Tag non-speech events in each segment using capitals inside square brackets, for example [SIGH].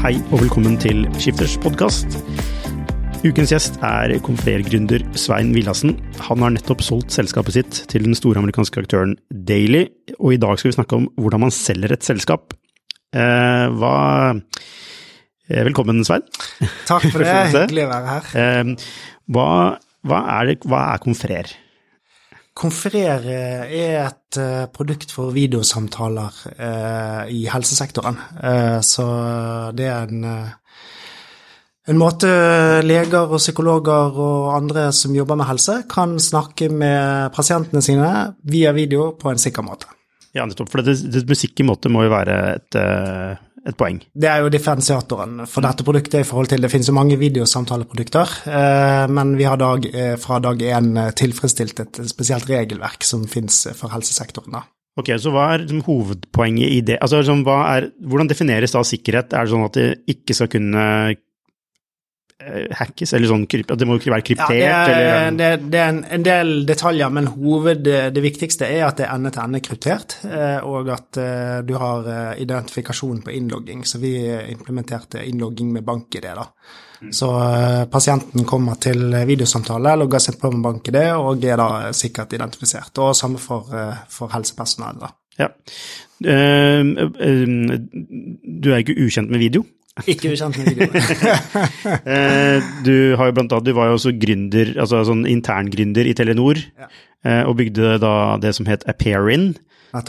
Hei og velkommen til Skifters podkast. Ukens gjest er Confrer-gründer Svein Villassen. Han har nettopp solgt selskapet sitt til den store amerikanske aktøren Daily, og i dag skal vi snakke om hvordan man selger et selskap. Eh, hva eh, Velkommen, Svein. Takk for [LAUGHS] det, hyggelig å være her. Eh, hva, hva, er, hva er Confrer? Confrer er et uh, produkt for videosamtaler uh, i helsesektoren. Uh, så det er en, en måte leger og psykologer og andre som jobber med helse, kan snakke med pasientene sine via video på en sikker måte. Ja, nettopp. For det, det musikk i måte må jo være et, et poeng. Det er jo differensiatoren for dette produktet i forhold til Det finnes jo mange videosamtaleprodukter, men vi har dag, fra dag én tilfredsstilt et spesielt regelverk som finnes for helsesektoren. da. Ok, Så hva er liksom, hovedpoenget i det? Altså, liksom, er, Hvordan defineres da sikkerhet? Er det sånn at det ikke skal kunne hackes, eller sånn, det må ikke være kryptert? Ja, det, er, eller? det, det er en, en, del detaljer, men hoved, det viktigste er at det er ende-til-ende kryptert, og at du har identifikasjon på innlogging. Så vi implementerte innlogging med bank-ID. da. Så pasienten kommer til videosamtale, logger seg på med bank-ID og er da sikkert identifisert. Og samme for, for helsepersonell. da. Ja. Du er ikke ukjent med video? Ikke ukjent med video. [LAUGHS] du har jo blant annet, du var jo også gründer, altså sånn interngründer i Telenor, ja. og bygde da det som het Appearin,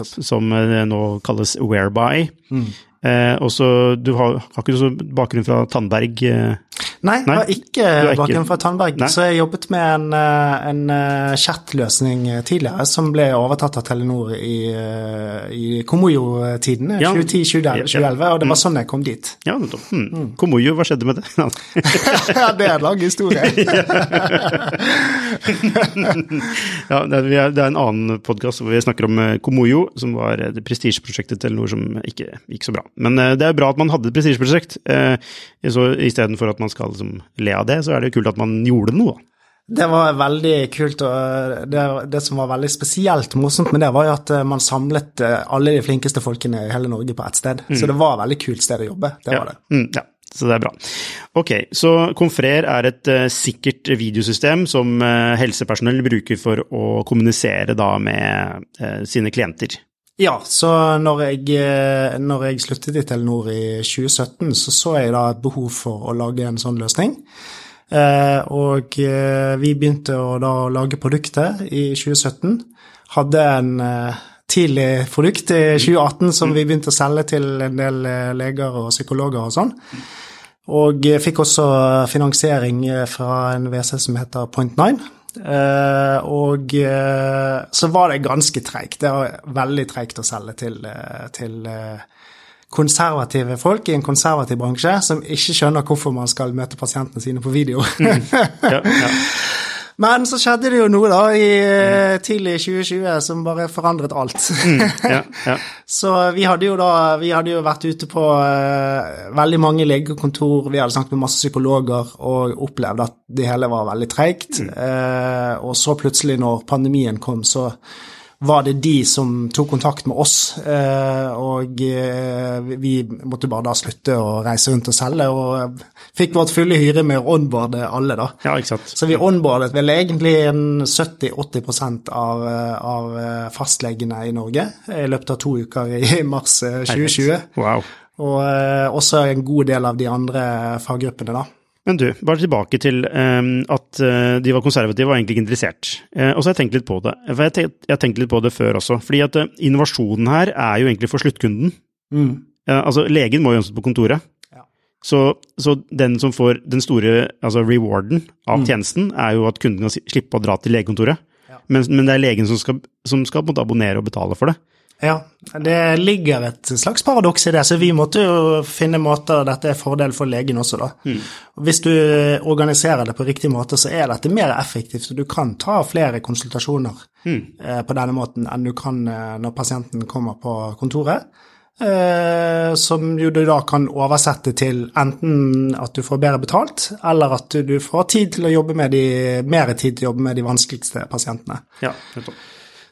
som nå kalles Whereby. Mm. Eh, og så, Du har, har ikke du bakgrunn fra Tandberg? Eh? Nei, jeg har ikke bakgrunn fra Tandberg. Nei? Så jeg jobbet med en, en chatløsning tidligere som ble overtatt av Telenor i, i Komoyo-tidene, ja. 2010-2011, og det var sånn jeg kom dit. Ja, nettopp. Hmm. Mm. Komoyo, hva skjedde med det? [LAUGHS] ja, det er en lang historie. [LAUGHS] ja, det er, det er en annen podkast hvor vi snakker om Komoyo, som var det prestisjeprosjektet til Telenor som ikke gikk så bra. Men det er bra at man hadde et prestisjeprosjekt. Istedenfor at man skal liksom le av det, så er det jo kult at man gjorde noe. Det var veldig kult, og det, det, som var veldig spesielt morsomt med det, var jo at man samlet alle de flinkeste folkene i hele Norge på ett sted. Mm. Så det var et veldig kult sted å jobbe. Det ja. var det. Mm, ja. Så det er bra. Ok, så Confrer er et uh, sikkert videosystem som uh, helsepersonell bruker for å kommunisere da med uh, sine klienter. Ja, så når jeg, når jeg, sluttet i Telenor i 2017, så så jeg da et behov for å lage en sånn løsning. Eh, og vi begynte å da lage produktet i 2017. Hadde en eh, tidlig produkt i 2018 som vi begynte å selge til en del leger og psykologer og sånn. Og fikk også finansiering fra en WC som heter Point9. Uh, og uh, så var det ganske treigt. Det var veldig treigt å selge til, uh, til konservative folk i en konservativ bransje som ikke skjønner hvorfor man skal møte pasientene sine på video. Mm. Ja, ja. [LAUGHS] Men så skjedde det jo noe da i tidlig 2020 som bare forandret alt. Mm, ja, ja. [LAUGHS] så vi hadde jo da vi hadde jo vært ute på uh, veldig mange legekontor, vi hadde snakket med masse psykologer og opplevd at det hele var veldig treigt. Mm. Uh, og så plutselig, når pandemien kom, så var det de som tok kontakt med oss. Eh, og eh, vi måtte bare da slutte å reise rundt og selge, og fikk vårt fulle hyre med å onboarde alle, da. Ja, ikke sant. Så vi onboardet vel egentlig 70-80% av, av fastlegene i Norge i løpet av to uker i [LAUGHS] mars 2020. Wow. Og også en god del av de andre faggruppene, da. Men du, bare tilbake til um, at uh, de var konservative og egentlig ikke interessert. Uh, og så har jeg tenkt litt på det. For jeg, tenkt, jeg har tenkt litt på det før også. Fordi at uh, innovasjonen her er jo egentlig for sluttkunden. Mm. altså, legen må jo ønske på kontoret. Ja. Så, så, den som får den store altså rewarden av mm. tjenesten, er jo at kunden kan slippe å dra til legekontoret. Ja. Men, men, det er legen som skal, som skal abonnere og betale for det. Ja, det ligger et slags paradoks i det, så vi måtte jo finne måter Dette er fordel for legen også, da. Mm. Hvis du organiserer det på riktig måte, så er dette mer effektivt, og du kan ta flere konsultasjoner mm. eh, på denne måten enn du kan eh, når pasienten kommer på kontoret. Eh, som du da kan oversette til enten at du får bedre betalt, eller at du får tid til å jobbe med de, mer tid til å jobbe med de vanskeligste pasientene. Ja, nettopp.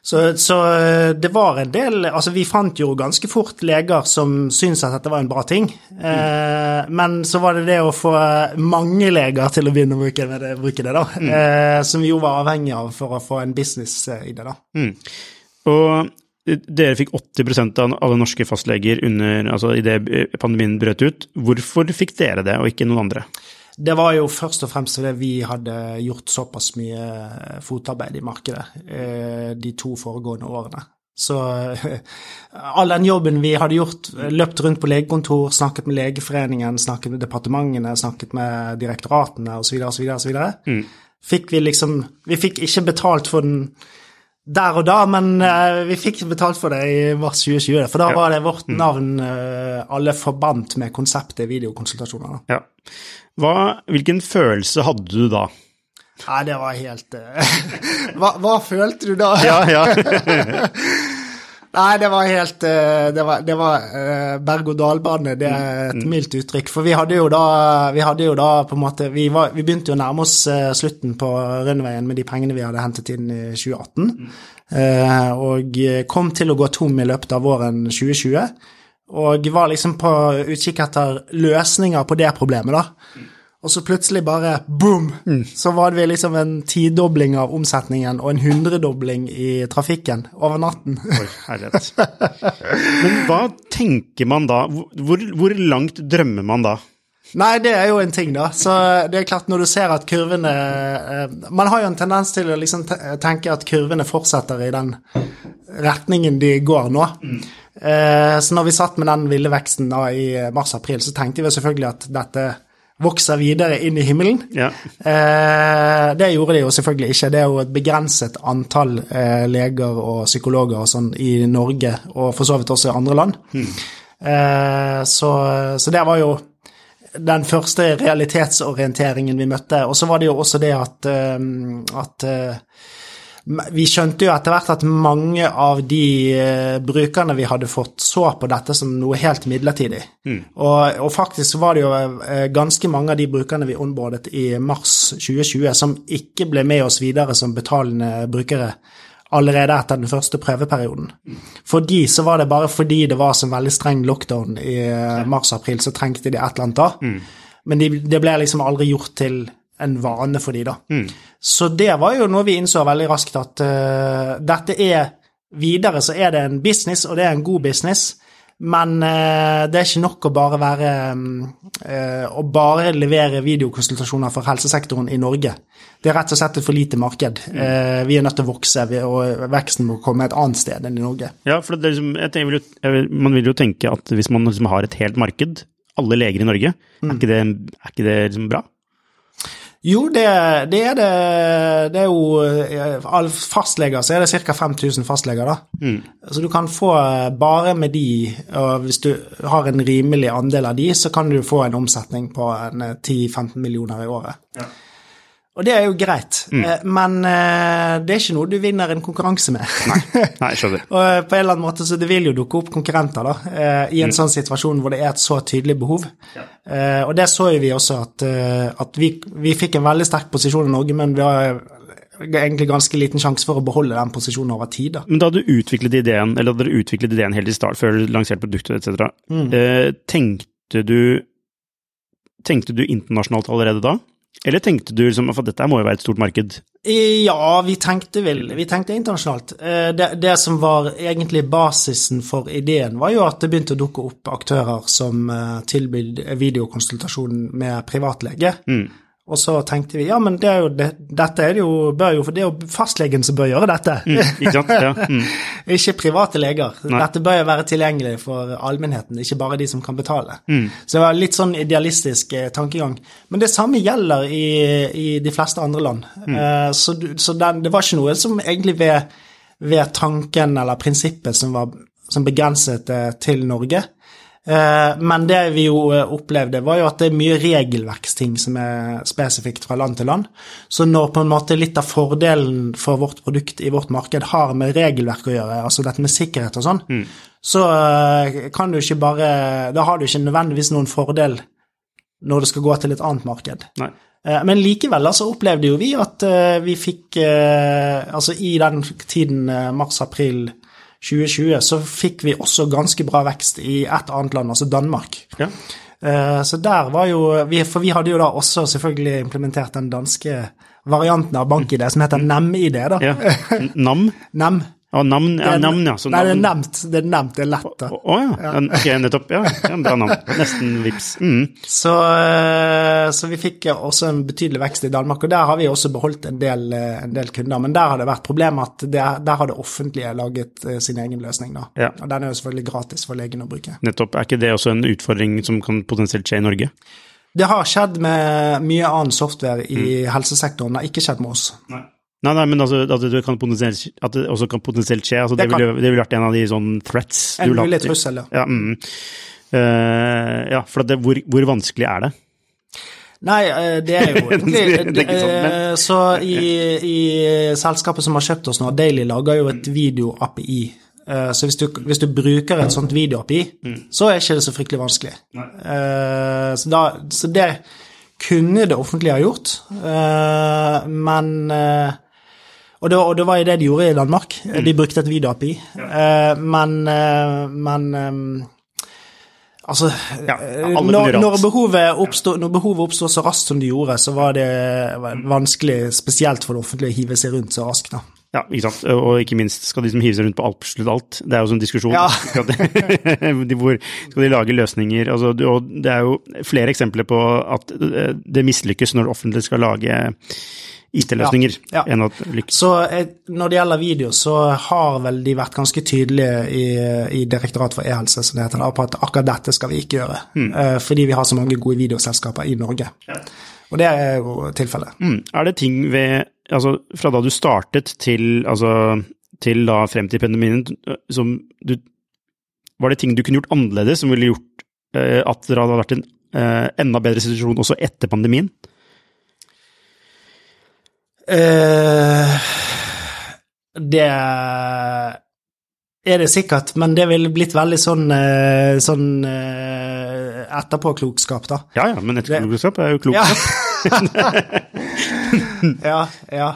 Så, så, eh, det var en del Altså, vi fant jo ganske fort leger som syntes at dette var en bra ting. Mm. Eh, men så var det det å få mange leger til å begynne å bruke det, bruke det da. Mm. Eh, som vi jo var avhengig av for å få en business i det, da. Mm. Og dere fikk 80 av alle norske fastleger under, altså idet pandemien brøt ut. Hvorfor fikk dere det, og ikke noen andre? Det var jo først og fremst fordi vi hadde gjort såpass mye fotarbeid i markedet eh, de to foregående årene. Så eh, all den jobben vi hadde gjort, løpt rundt på legekontor, snakket med Legeforeningen, snakket med departementene, snakket med direktoratene osv., osv., osv., fikk vi liksom Vi fikk ikke betalt for den der og da, men uh, vi fikk betalt for det i mars 2020. For da ja. var det vårt mm. navn uh, alle forbandt med konseptet videokonsultasjoner. Ja. Hva, hvilken følelse hadde du da? Nei, det var helt uh, [LAUGHS] hva, hva, følte du da? Ja, ja. [LAUGHS] Nei, det var helt Det var, det var berg-og-dal-bane, det er et mm. mildt uttrykk. For vi hadde jo da, vi hadde jo da på en måte Vi, var, vi begynte jo å nærme oss slutten på Rønneveien med de pengene vi hadde hentet inn i 2018. Mm. Og kom til å gå tom i løpet av våren 2020 og var liksom på utkikk etter løsninger på det problemet, da. Og så plutselig bare boom! Mm. Så var det liksom en tidobling av omsetningen og en hundredobling i trafikken over natten. Oi, herlighet. Men hva tenker man da? Hvor, hvor, langt drømmer man da? Nei, det er jo en ting, da. Så det er klart, når du ser at kurvene eh, Man har jo en tendens til å liksom tenke at kurvene fortsetter i den retningen de går nå. Mm. Eh, så når vi satt med den ville veksten da i mars-april, så tenkte vi selvfølgelig at dette vokser videre inn i himmelen. Ja. Eh, det gjorde de jo selvfølgelig ikke. Det er jo et begrenset antall eh, leger og psykologer og sånn i Norge, og for så vidt også i andre land. Hmm. Så, så, det var jo den første realitetsorienteringen vi møtte. Og så var det jo også det at, at vi skjønte jo etter hvert at mange av de eh, brukerne vi hadde fått, så på dette som noe helt midlertidig. Mm. Og, og, faktisk var det jo eh, ganske mange av de brukerne vi onboardet i mars 2020, som ikke ble med oss videre som betalende brukere allerede etter den første prøveperioden. For de så var det bare fordi det var så veldig streng lockdown i eh, mars-april, så trengte de et eller annet da. Mm. Men de, det ble liksom aldri gjort til en vane for de da. Mm. Så det var jo noe vi innså veldig raskt, at uh, dette er Videre så er det en business, og det er en god business, men uh, det er ikke nok å bare være uh, Å bare levere videokonsultasjoner for helsesektoren i Norge. Det er rett og slett et for lite marked. Mm. vi er nødt til å vokse, og veksten må komme et annet sted enn i Norge. Ja, for liksom, vil man vil jo tenke at hvis man liksom har et helt marked, alle leger i Norge, mm. er ikke det, er ikke det liksom bra? Jo, det, det, er det. Det er jo all fastleger så er det ca. 5000 fastleger, da. Mm. Så du kan få eh, bare med de, og hvis du har en rimelig andel av de, så kan du få en omsetning på 10-15 eh, millioner i året. Ja. Og det er jo greit, mm. Eh, men uh, det er ikke noe du vinner en konkurranse med. Nei, Nei skjønner. [LAUGHS] og uh, på en eller annen måte så det vil jo dukke opp konkurrenter da, i en mm. sånn situasjon hvor det er et så tydelig behov. Ja. og det så jo vi også at, at vi, vi, fikk en veldig sterk posisjon i Norge, men vi har egentlig ganske liten sjanse for å beholde den posisjonen over tid. da. Men da du utviklet ideen, eller da dere utviklet ideen helt i start, før du lanserte produktet etc., Mm. eh, tenkte du Tenkte du internasjonalt allerede da? Eller tenkte du liksom, for dette må jo være et stort marked? Ja, vi tenkte vel Vi tenkte internasjonalt. Eh, Det, det som var egentlig basisen for ideen, var jo at det begynte å dukke opp aktører som eh, tilbød videokonsultasjon med privatlege. Mm. Og så tenkte vi ja, men det er jo det, dette er det jo, bør jo, for det er jo fastlegen som bør gjøre dette. Mm, ikke sant? Ja. Mm. [LAUGHS] ikke private leger. Nei. Dette bør jo være tilgjengelig for allmennheten, ikke bare de som kan betale. Mm. Så det var litt sånn idealistisk eh, tankegang. Men det samme gjelder i, i de fleste andre land. Mm. Eh, så så den, det var ikke noe som egentlig ved, ved tanken eller prinsippet som, var, som begrenset det til Norge. Eh, Men det vi jo eh, opplevde, var jo at det er mye regelverksting som er spesifikt fra land til land. Så når på en måte litt av fordelen for vårt produkt i vårt marked har med regelverk å gjøre, altså dette med sikkerhet og sånn, så eh, kan du ikke bare Da har du ikke nødvendigvis noen fordel når det skal gå til et annet marked. Nei. Men likevel altså, opplevde jo vi at vi fikk Altså i den tiden mars-april 2020 så fikk vi også ganske bra vekst i et annet land, altså Danmark. Ja. Eh, Så der var jo For vi hadde jo da også selvfølgelig implementert den danske varianten av bank-ID som heter NemID, da. ja. Nam? Nem. Ja, navn, ja, navn, ja. Så Nei, det er nevnt. Det er nevnt, det er lett. Å oh, ja. ja. Ok, nettopp. Ja, ja bra navn. Nesten vips. Mm. Så, eh, så vi fikk også en betydelig vekst i Danmark, og der har vi også beholdt en del, eh, en del kunder. Men der har det vært problemet at det, der har det offentlige laget eh, sin egen løsning, da. Ja. Og den er jo selvfølgelig gratis for legen å bruke. Nettopp. Er ikke det også en utfordring som kan potensielt skje i Norge? Det har skjedd med mye annen software i Mm. helsesektoren, det har ikke skjedd med oss. Nei, nei, men altså, at, det kan at det også kan potensielt skje, altså, det, Det ville, det ville vært en av de sånn threats En mulig trussel, ja. Ja, mm. uh, ja, for at det, hvor, hvor vanskelig er det? Nei, eh, det er jo [LAUGHS] egentlig ikke sånn, eh, Så i, i selskapet som har kjøpt oss nå, Daily, lager jo et video-API. Eh, Så hvis du, hvis du bruker et sånt video-API, Mm. så er ikke det så fryktelig vanskelig. Eh, Så, da, så det kunne det offentlige ha gjort, eh, men eh, og det, og det var jo det de gjorde i Danmark. Mm. De brukte et video-API. Uh, Men, uh, men um, Altså, Ja, når, når behovet oppstod når behovet oppstod så raskt som det gjorde, så var det vanskelig, spesielt for det offentlige, å hive seg rundt så raskt. da. Ja, ikke sant. Og ikke minst skal de som hiver seg rundt på absolutt alt. Det er jo sånn diskusjon. Ja. [LAUGHS] Skal de, de- hvor skal de lage løsninger? Altså, og det er jo flere eksempler på at det mislykkes når det offentlige skal lage IT-løsninger. Ja, ja. enn at det lykkes. Så eh, når det gjelder video, så har vel de vært ganske tydelige i, i Direktoratet for e-helse som det heter, på at akkurat dette skal vi ikke gjøre. mm. Fordi vi har så mange gode videoselskaper i Norge. Og det er jo tilfellet. Mm. Er det ting ved Altså, fra da du startet til altså til da frem til pandemien, som du Var det ting du kunne gjort annerledes som ville gjort eh, at dere hadde vært i en eh, enda bedre situasjon også etter pandemien? Eh, det er det sikkert, men det ville blitt veldig sånn, eh, sånn eh, etterpåklokskap, da. Ja ja, men etterpåklokskap er jo klokskap. [LAUGHS] ja, ja.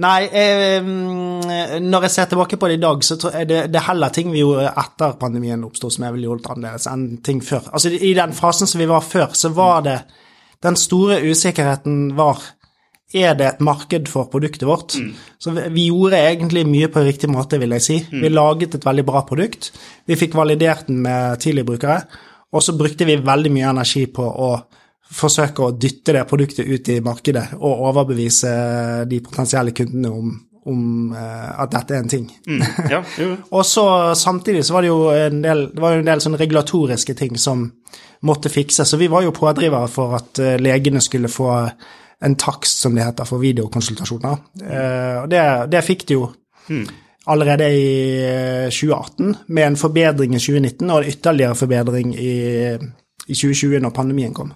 Nei, eh, når jeg ser tilbake på det i dag, så tror jeg det, det er heller ting vi gjorde etter pandemien oppsto som jeg ville gjort annerledes enn ting før. Altså I den fasen som vi var før, så var det Den store usikkerheten var er det et marked for produktet vårt? Så vi, gjorde egentlig mye på riktig måte, vil jeg si. Vi laget et veldig bra produkt. Vi fikk validert den med tidligbrukere, og så brukte vi veldig mye energi på å forsøke å dytte det produktet ut i markedet og overbevise de potensielle kundene om, om eh, at dette er en ting. Mm. Ja. [LAUGHS] Og så samtidig så var det jo en del, det var jo en del sånne regulatoriske ting som måtte fikses, så vi var jo pådrivere for at eh, legene skulle få en takst, som det heter, for videokonsultasjoner. Eh, og det, det fikk de jo allerede i eh, 2018, med en forbedring i 2019 og en ytterligere forbedring i, i 2020 når pandemien kom.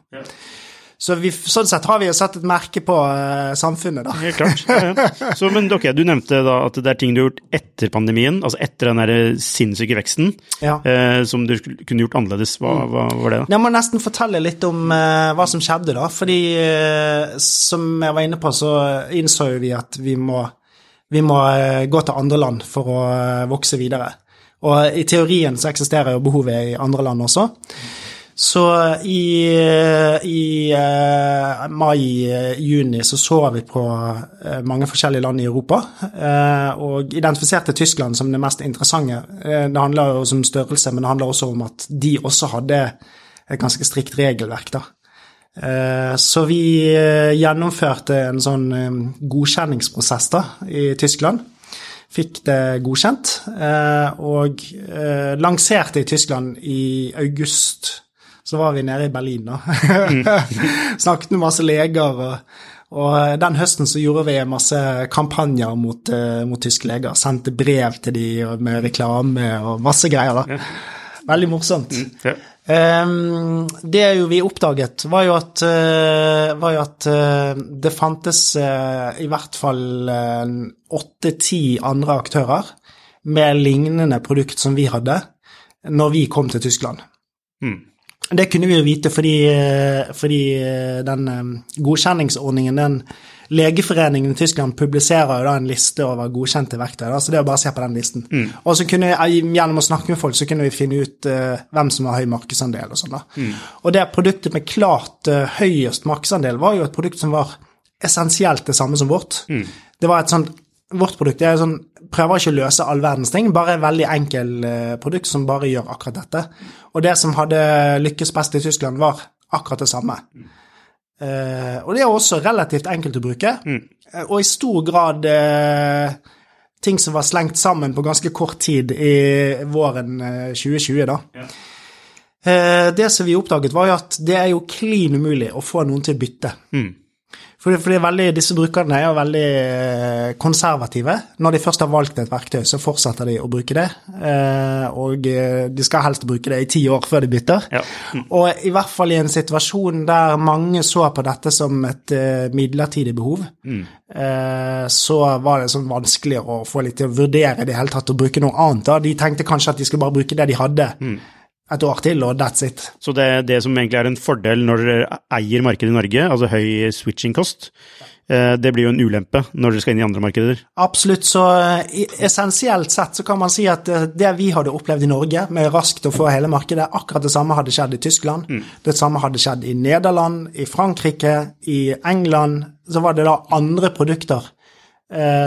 Så vi, sånn sett har vi jo satt et merke på uh, samfunnet, da. Helt klart. Ja, ja. Så, men okay, du nevnte da at det er ting du har gjort etter pandemien, altså etter den der sinnssyke veksten, Ja. uh, som du kunne gjort annerledes. Hva, hva var det, da? Jeg må nesten fortelle litt om uh, hva som skjedde, da. Fordi som jeg var inne på, så innså jo vi at vi må, vi må gå til andre land for å vokse videre. Og i teorien så eksisterer jo behovet i andre land også. Så i, i eh, mai-juni så så vi på eh, mange forskjellige land i Europa, eh, og identifiserte Tyskland som det mest interessante. Eh, det handler jo om størrelse, men det handler også om at de også hadde et ganske strikt regelverk, da. Eh, Så vi eh, gjennomførte en sånn eh, godkjenningsprosess da, i Tyskland. Fikk det godkjent, eh, og eh, lanserte i Tyskland i august. Så var vi nede i Berlin, da. [LAUGHS] Snakket med masse leger. Og, og den høsten så gjorde vi masse kampanjer mot, eh, mot tyske leger. Sendte brev til dem med reklame og masse greier, da. Veldig morsomt. Ja. Um, det vi oppdaget, var jo at, uh, var jo at uh, det fantes uh, i hvert fall åtte-ti andre aktører med lignende produkt som vi hadde, når vi kom til Tyskland. Mm. Det kunne vi jo vite fordi, eh, fordi eh, den eh, godkjenningsordningen, den Legeforeningen i Tyskland publiserer jo da en liste over godkjente verktøy, da, så det er å bare se på den listen. Og så kunne gjennom å snakke med folk, så kunne vi finne ut uh, hvem som har høy markedsandel og sånn, da. Og det produktet med klart uh, høyest markedsandel var jo et produkt som var essensielt det samme som vårt. Det var et sånt Vårt produkt er jo sånn, prøver ikke å løse all verdens ting, bare et veldig enkel eh, produkt som bare gjør akkurat dette. Og det som hadde lykkes best i Tyskland, var akkurat det samme. Uh, og det er også relativt enkelt å bruke, eh, og i stor grad uh, ting som var slengt sammen på ganske kort tid i våren eh, 2020, da. Eh, det som vi oppdaget, var jo at det er jo klin umulig å få noen til å bytte. Fordi, fordi veldig, disse brukerne er jo veldig eh, konservative. Når de først har valgt et verktøy, så fortsetter de å bruke det. Eh, og eh, de skal helst bruke det i ti år før de bytter. Ja. Og i hvert fall i en situasjon der mange så på dette som et midlertidig behov, eh, så var det sånn vanskeligere å få litt til å vurdere i det hele tatt å bruke noe annet. De tenkte kanskje at de skulle bare bruke det de hadde et år til, og that's it. Så det, det som egentlig er en fordel når dere eier markedet i Norge, altså høy switching-kost, eh, det blir jo en ulempe når dere skal inn i andre markeder. Absolutt, så eh, essensielt sett så kan man si at eh, det vi hadde opplevd i Norge, med raskt å få hele markedet, akkurat det samme hadde skjedd i Tyskland. Det samme hadde skjedd i Nederland, i Frankrike, i England. Så var det da andre produkter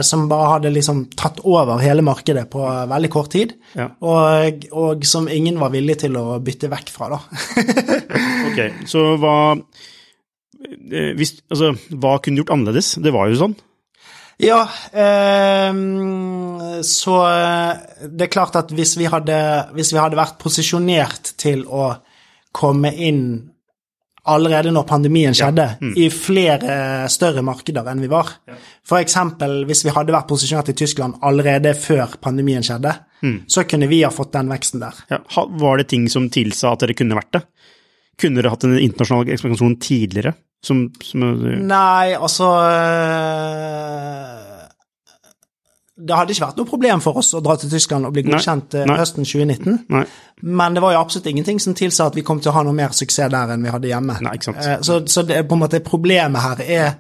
som bare hadde liksom tatt over hele markedet på eh, veldig kort tid, Ja. og, og som ingen var villig til å bytte vekk fra, da. [LAUGHS] [LAUGHS] Ok, så hva eh, hvis, altså, hva kunne gjort annerledes? Det var jo sånn. Ja, eh, så eh, det er klart at hvis vi hadde, hvis vi hadde vært posisjonert til å komme inn allerede når pandemien skjedde, i flere større markeder enn vi var. For eksempel hvis vi hadde vært posisjonert i Tyskland allerede før pandemien skjedde, så kunne vi ha fått den veksten der. Ja, var det ting som tilsa at dere kunne vært det? Kunne dere hatt en internasjonal ekspansjon tidligere? Som, som Nei, altså øh, Det hadde ikke vært noe problem for oss å dra til Tyskland og bli godkjent Nei. nei. høsten 2019. Nei. Men det var jo absolutt ingenting som tilsa at vi kom til å ha noe mer suksess der enn vi hadde hjemme. Eh, Så, så det, på en måte problemet her er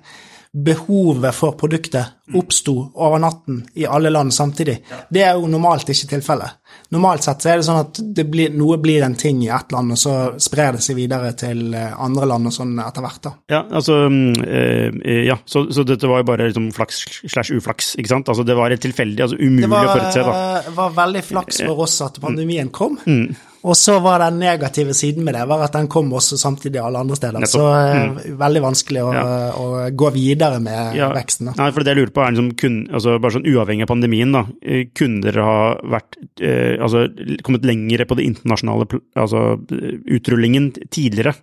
behovet for produktet oppsto over natten i alle land samtidig. Det er jo normalt ikke tilfellet. Normalt sett så er det sånn at det blir, noe blir en ting i ett land, og så sprer det seg videre til eh, andre land og sånn etter hvert. da. Ja, altså mm, eh, Ja, så, så dette var jo bare liksom flaks slash uflaks, ikke sant? Altså det var et tilfeldig, altså umulig var, å forutse, da. Det var veldig flaks for oss at pandemien kom. Og så var den negative siden med det var at den kom også samtidig alle andre steder. Nettopp. Så mm. veldig vanskelig å, Ja. å gå videre med Ja, veksten. da. Nei, for det jeg lurer på er liksom, kun, altså bare sånn uavhengig av pandemien, da, eh, kunne dere ha vært, eh, altså kommet lengre på det internasjonale, altså eh, utrullingen tidligere?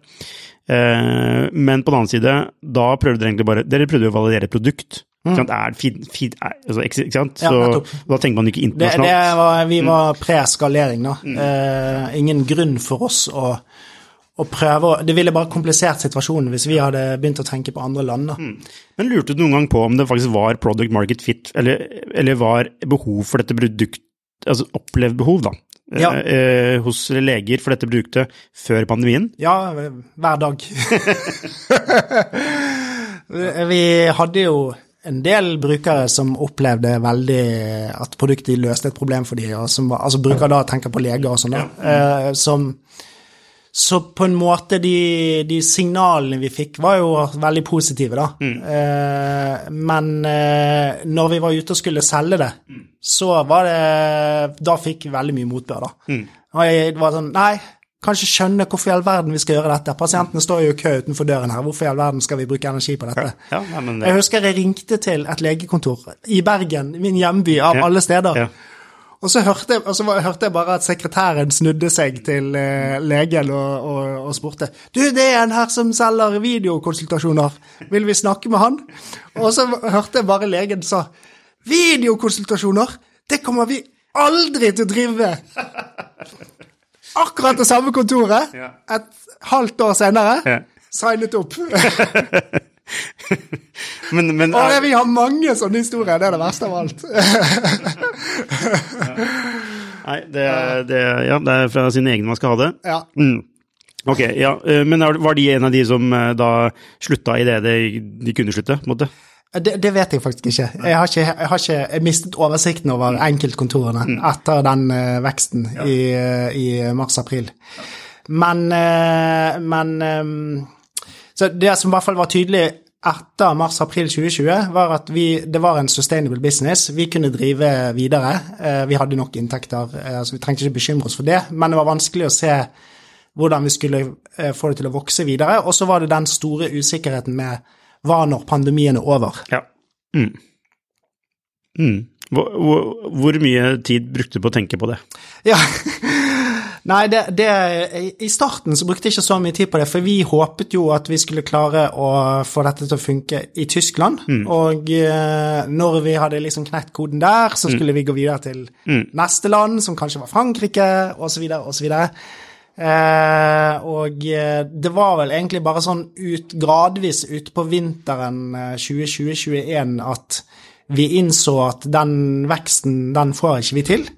Eh, men på den annen side, da prøvde dere egentlig bare, dere prøvde å validere produkt. Sant? Er, fin, fin, er, altså, ikke sant? Så, Ja, da tenker man ikke internasjonalt. det var, vi Mm. var pre-skalering, da. Eh, ingen grunn for oss å, å prøve å Det ville bare komplisert situasjonen hvis vi hadde begynt å tenke på andre land. da. Men lurte du noen gang på om det faktisk var product market fit, eller, eller var behov for dette produkt, altså opplevd behov, da, Ja. eh, hos leger for dette produktet før pandemien? Ja, hver dag. [LAUGHS] [LAUGHS] vi hadde jo en del brukere som opplevde veldig at produktet løste et problem for dem, som var, altså bruker da tenker på leger og sånn, da. Eh, som så på en måte de, de signalene vi fikk, var jo veldig positive, da. Mm. men eh, når vi var ute og skulle selge det, så var det Da fikk vi veldig mye motbør, da. Og jeg var sånn Nei, kan ikke skjønne hvorfor i all verden vi skal gjøre dette. Pasientene står jo i kø utenfor døren her. Hvorfor i all verden skal vi bruke energi på dette? Ja, ja, det... Jeg husker jeg ringte til et legekontor i Bergen, min hjemby, av Ja. alle steder. ja. Og så hørte og så hørte jeg bare at sekretæren snudde seg til eh, legen og, og, og spurte Du, det er en her som selger videokonsultasjoner. Vil vi snakke med han? Og så hørte jeg bare legen sa Videokonsultasjoner? Det kommer vi aldri til å drive med! Akkurat det samme kontoret, Ja. et halvt år senere, Ja. signet opp. [LAUGHS] Men, men Og er, vi har mange sånne historier, det er det verste av alt. [LAUGHS] Nei, det, det, ja, det er fra sine egne man skal ha det. Ja. Mm. Ok, ja, eh, men var de en av de som eh, da slutta i det de, de kunne slutte, på en måte? Det, det vet jeg faktisk ikke. Jeg har ikke, jeg har ikke jeg mistet oversikten over enkeltkontorene etter den uh, veksten i, eh, i mars-april. Men, uh, men um, Så det som i hvert fall var tydelig etter mars-april 2020, var at vi, det var en sustainable business. Vi kunne drive videre. Uh, Vi hadde nok inntekter, så vi trengte ikke bekymre oss for det. Men det var vanskelig å se hvordan vi skulle få det til å vokse videre. Og så var det den store usikkerheten med hva når pandemien er over. Ja. Mm. Mm. Hvor, hvor, hvor mye tid brukte du på å tenke på det? Ja. [LAUGHS] Nei, det, det, i starten så brukte jeg ikke så mye tid på det, for vi håpet jo at vi skulle klare å få dette til å funke i Tyskland. Og eh, når vi hadde liksom knekt koden der, så skulle vi gå videre til neste land, som kanskje var Frankrike, osv., osv. Eh, og eh, det var vel egentlig bare sånn ut, gradvis utpå vinteren eh, 2020-2021 at vi innså at den veksten, den får ikke vi til.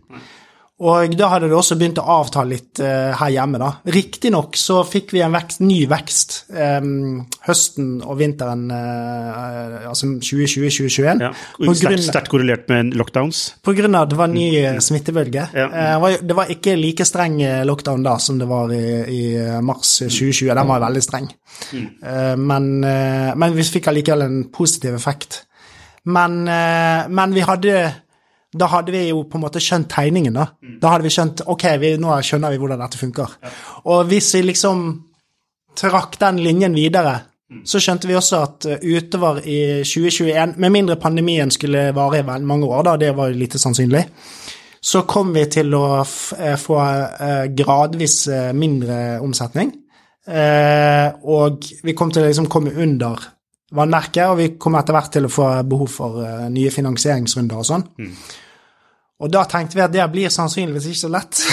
Og da hadde det også begynt å avta litt eh, her hjemme, da. Riktignok så fikk vi en vekst, ny vekst eh, høsten og vinteren eh, altså 2020-2021. Ja. Sterkt, korrelert med lockdowns? på grunn av at det var ny eh, smittebølge. Ja. Eh, Det var, det var ikke like streng eh, lockdown da som det var i, i mars 2020. Den var veldig streng. Eh, Men, men vi fikk allikevel en positiv effekt. Men, men vi hadde Da hadde vi jo på en måte skjønt tegningen, da. Da hadde vi skjønt Ok, vi, nå skjønner vi hvordan dette funker. Og hvis vi liksom trakk den linjen videre, så skjønte vi også at eh, utover i 2021, med mindre pandemien skulle vare i mange år, da, det var jo lite sannsynlig, så kom vi til å eh, få eh, gradvis mindre omsetning. Og vi kom til å liksom komme under vannmerket, og vi kommer etter hvert til å få behov for eh, nye finansieringsrunder og sånn. Og da tenkte vi at det blir sannsynligvis ikke så lett. [LAUGHS]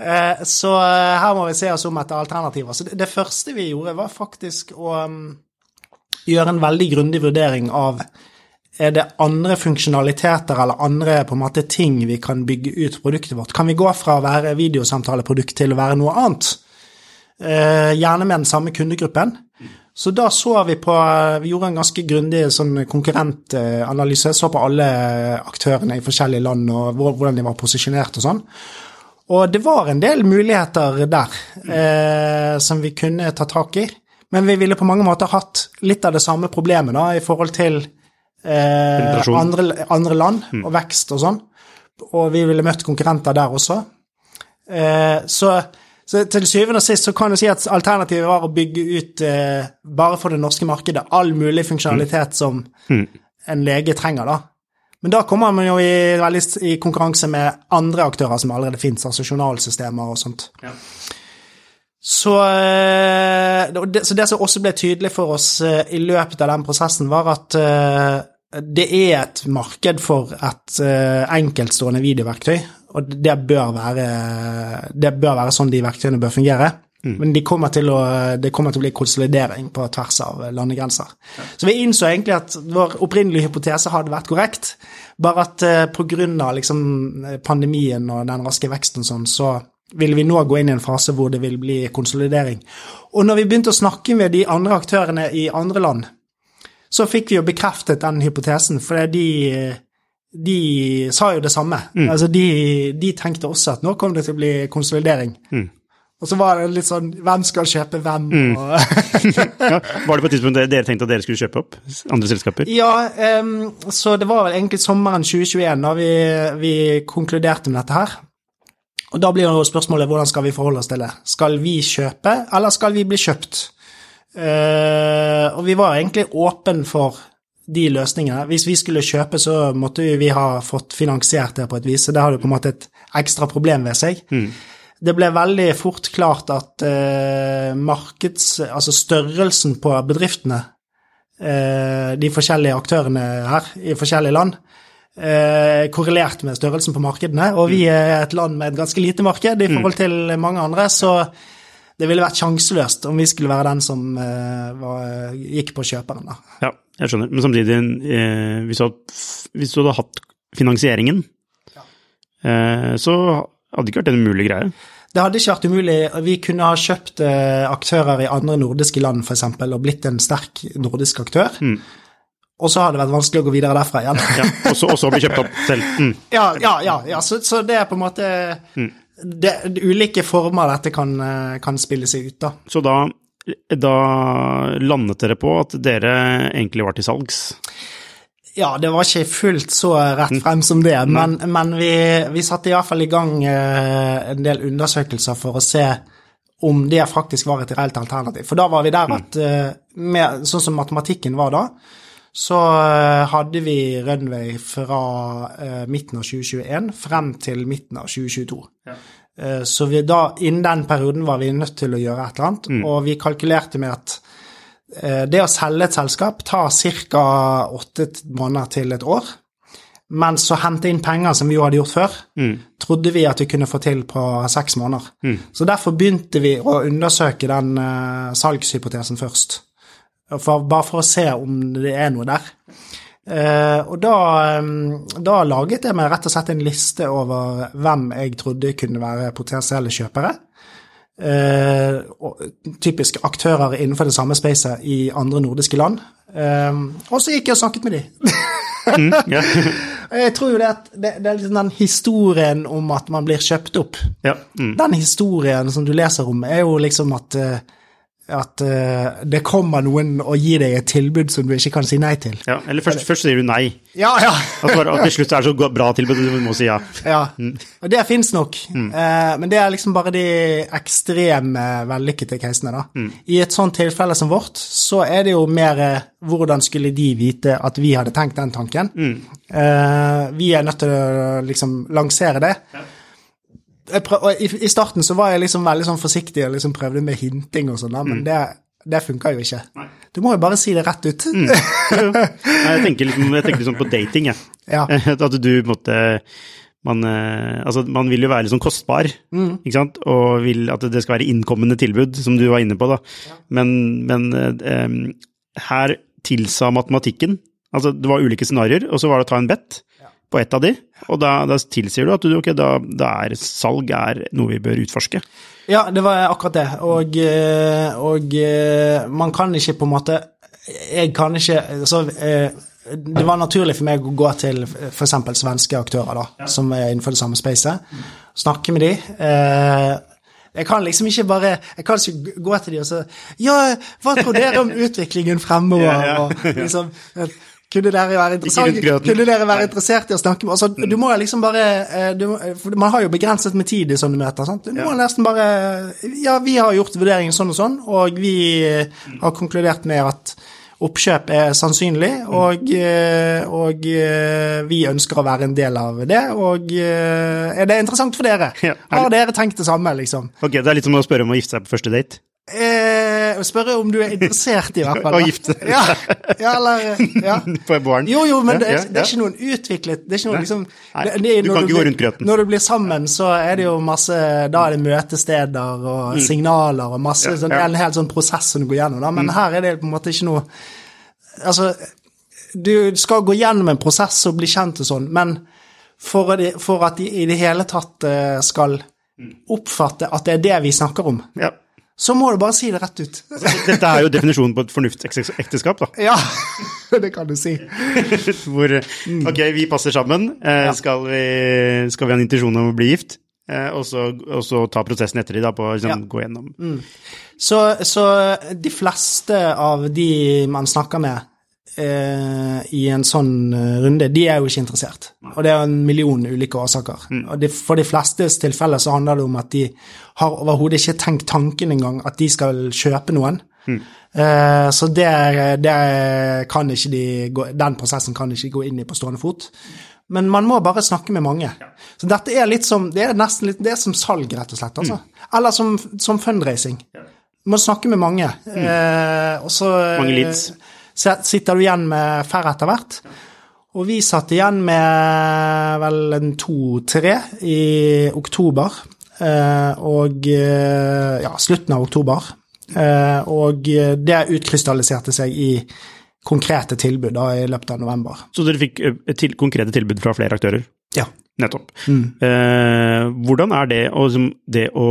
Eh, Så eh, her må vi se oss om etter alternativer. Så det, første vi gjorde, var faktisk å um, gjøre en veldig grundig vurdering av er det andre funksjonaliteter eller andre på en måte ting vi kan bygge ut produktet vårt? Kan vi gå fra å være videosamtaleprodukt til å være noe annet? Eh, gjerne med den samme kundegruppen. Så da så vi på Vi gjorde en ganske grundig sånn konkurrentanalyse. Så på alle aktørene i forskjellige land og hvordan de var posisjonert og sånn. Og det var en del muligheter der eh, som vi kunne ta tak i. Men vi ville på mange måter hatt litt av det samme problemet da, i forhold til eh, andre, andre land og vekst og sånn. Og vi ville møtt konkurrenter der også. Eh, så, så til syvende og sist så kan du si at alternativet var å bygge ut eh, bare for det norske markedet all mulig funksjonalitet som en lege trenger, da. Men da kommer man jo i, veldig i konkurranse med andre aktører som allerede fins, altså journalsystemer og sånt. Ja. Så, eh, det, så det som også ble tydelig for oss eh, i løpet av den prosessen, var at eh, det er et marked for et eh, enkeltstående videoverktøy. Og det bør være, det bør være sånn de verktøyene bør fungere. Men det kommer å, det kommer til å bli konsolidering på tvers av landegrenser. Så vi innså egentlig at vår opprinnelige hypotese hadde vært korrekt, bare at uh, pga. Liksom, pandemien og den raske veksten sånn, så vil vi nå gå inn i en fase hvor det vil bli konsolidering. Og når vi begynte å snakke med de andre aktørene i andre land, så fikk vi jo bekreftet den hypotesen, for de, de sa jo det samme. Mm. Altså de, de, tenkte også at nå kommer det til å bli konsolidering. Mm. Og så var det litt sånn Hvem skal kjøpe hvem? Mm. [LAUGHS] ja, var det på et tidspunkt dere tenkte at dere skulle kjøpe opp andre selskaper? Ja, um, så det var vel egentlig sommeren 2021 da vi, vi, konkluderte med dette her. Og da blir jo spørsmålet hvordan skal vi forholde oss til det? Skal vi kjøpe, eller skal vi bli kjøpt? Uh, og vi var egentlig åpen for de løsningene. Hvis vi skulle kjøpe, så måtte vi ha fått finansiert det på et vis. Så det hadde på en måte et ekstra problem ved seg. Mm det ble veldig fort klart at eh, markeds... Altså størrelsen på bedriftene, eh, de forskjellige aktørene her i forskjellige land, eh, korrelert med størrelsen på markedene. Og vi er et land med et ganske lite marked i forhold til mange andre, så det ville vært sjanseløst om vi skulle være den som eh, var, gikk på kjøperen. Da. Ja, jeg skjønner. Men samtidig, eh, hvis, du hadde, hvis, du hadde, hatt finansieringen, ja. Eh, så hadde det ikke vært en umulig greie? Det hadde ikke vært umulig. Vi kunne ha kjøpt eh, aktører i andre nordiske land f.eks. og blitt en sterk nordisk aktør. Mm. Og så har det vært vanskelig å gå videre derfra igjen. ja, og, så, og så bli kjøpt opp selv. Mm. [LAUGHS] Ja, ja, ja, ja. Så, så, det er på en måte mm. det, det, Ulike former dette kan, eh, kan spille seg ut, da. Så da, da landet dere på at dere egentlig var til salgs? Ja, det var ikke fullt så rett mm. frem som det, men, men vi, vi satte iallfall i gang eh, en del undersøkelser for å se om det faktisk var et reelt alternativ. For da var vi der mm. at eh, med, sånn som matematikken var da, så eh, hadde vi runway fra midten av 2021 frem til midten av 2022. Ja. Så vi da, innen den perioden var vi nødt til å gjøre et eller annet, mm. og vi kalkulerte med at Eh, det å selge et selskap tar ca. åtte måneder til et år. Men så hente inn penger, som vi jo hadde gjort før, mm. trodde vi at vi kunne få til på seks måneder. Mm. Så derfor begynte vi å undersøke den uh, salgshypotesen først. For, bare for å se om det er noe der. Uh, og da, um, da, laget jeg meg rett og slett en liste over hvem jeg trodde kunne være potensielle kjøpere eh, typisk aktører innenfor det samme spacet i andre nordiske land. Eh, og så gikk jeg og snakket med dem. mm, yeah. [LAUGHS] jeg tror jo det, at det, det, er liksom den historien om at man blir kjøpt opp. Ja. Mm. Den historien som du leser om, er jo liksom at uh, at uh, det kommer noen og gir deg et tilbud som du ikke kan si nei til. Ja, Eller først, først sier du nei, ja, ja. at, bare, at til slutt er det så bra tilbud at du må si ja. Ja, mm. og det fins nok. Mm. Uh, men det er liksom bare de ekstreme vellykkede casene, da. Mm. I et sånt tilfelle som vårt, så er det jo mer uh, hvordan skulle de vite at vi hadde tenkt den tanken? Mm. vi er nødt til å liksom lansere det. Ja prøv, i, i, starten så var jeg liksom veldig sånn forsiktig og liksom prøvde med hinting og sånn, men mm. det, det funka jo ikke. Nei. Du må jo bare si det rett ut. Mm. jeg, tenker liksom, jeg tenker liksom på dating, jeg. [LAUGHS] Ja. [LAUGHS] At du måtte man, eh, altså, man vil jo være litt sånn kostbar, mm. ikke sant? og vil at det skal være innkommende tilbud, som du var inne på. da. Ja. Men, men um, her tilsa matematikken Altså, det var ulike scenarioer, og så var det å ta en bet på ett av de, og da, da tilsier du at du, okay, da, da er salg er noe vi bør utforske. Ja, det var akkurat det, og, eh, og eh, man kan ikke på en måte Jeg kan ikke altså, det var naturlig for meg å gå til f.eks. svenske aktører, da, ja. som er innenfor det samme spacet, snakke med de. Jeg kan liksom ikke bare Jeg kan ikke gå til de og si Ja, hva tror dere om utviklingen fremover? Og liksom, kunne dere være interessert, i å snakke med altså, Du må liksom bare eh, du, Man har jo begrenset med tid i sånne møter. sant? Du må nesten bare Ja, vi har gjort vurderingen sånn og sånn, og vi eh, har konkludert med at oppkjøp er sannsynlig, og, eh, og, vi ønsker å være en del av det. Og er det interessant for dere? Har dere tenkt det samme, liksom? Ok, Det er litt som å spørre om å gifte seg på første date? Eh, spørre om du er interessert, i hvert fall. Å gifte Ja, ja eller ja. [LAUGHS] På barn. Jo, jo, men det, det er ikke noen utviklet Det er ikke noen, liksom det, det, du kan ikke gå rundt grøten. Når du blir sammen, så er det jo masse Da er det møtesteder og signaler og masse sånn, Mm. Mm. En hel sånn prosess som du går gjennom, da. Men her er det på en måte ikke noe Altså, du skal gå gjennom en prosess og bli kjent og sånn, men for, for at de i det hele tatt eh, skal Mm. oppfatte at det er det vi snakker om, Ja. Så må du bare si det rett ut. Dette er jo definisjonen på et fornuftsekteskap, da. Ja, [LAUGHS] det kan du si. [LAUGHS] Hvor ok, vi passer sammen. Eh, skal, vi, skal vi ha en intensjon om å bli gift? Eh, og, så, og så ta prosessen etter de da, på å liksom, Ja. gå gjennom. Så, så de fleste av de man snakker med eh, i en sånn eh, runde, de er jo ikke interessert. Og det er en million ulike årsaker. Og det, for de flestes tilfeller så handler det om at de har overhodet ikke tenkt tanken engang at de skal kjøpe noen. Eh, så det, det kan ikke de gå, den prosessen kan de ikke gå inn i på stående fot. Men man må bare snakke med mange. Så dette er litt som, det er nesten litt, det er som salg, rett og slett. Altså. Eller som, som fundraising. Du må snakke med mange. Eh, og så Mange leads. Sitter du igjen med færre etter hvert. Og vi satt igjen med vel en to-tre i oktober. Eh, og eh, ja, slutten av oktober. Eh, og det utkrystalliserte seg i konkrete tilbud da i løpet av november. Så dere fikk til, konkrete tilbud fra flere aktører? Ja. Nettopp. Eh, hvordan er det å, det å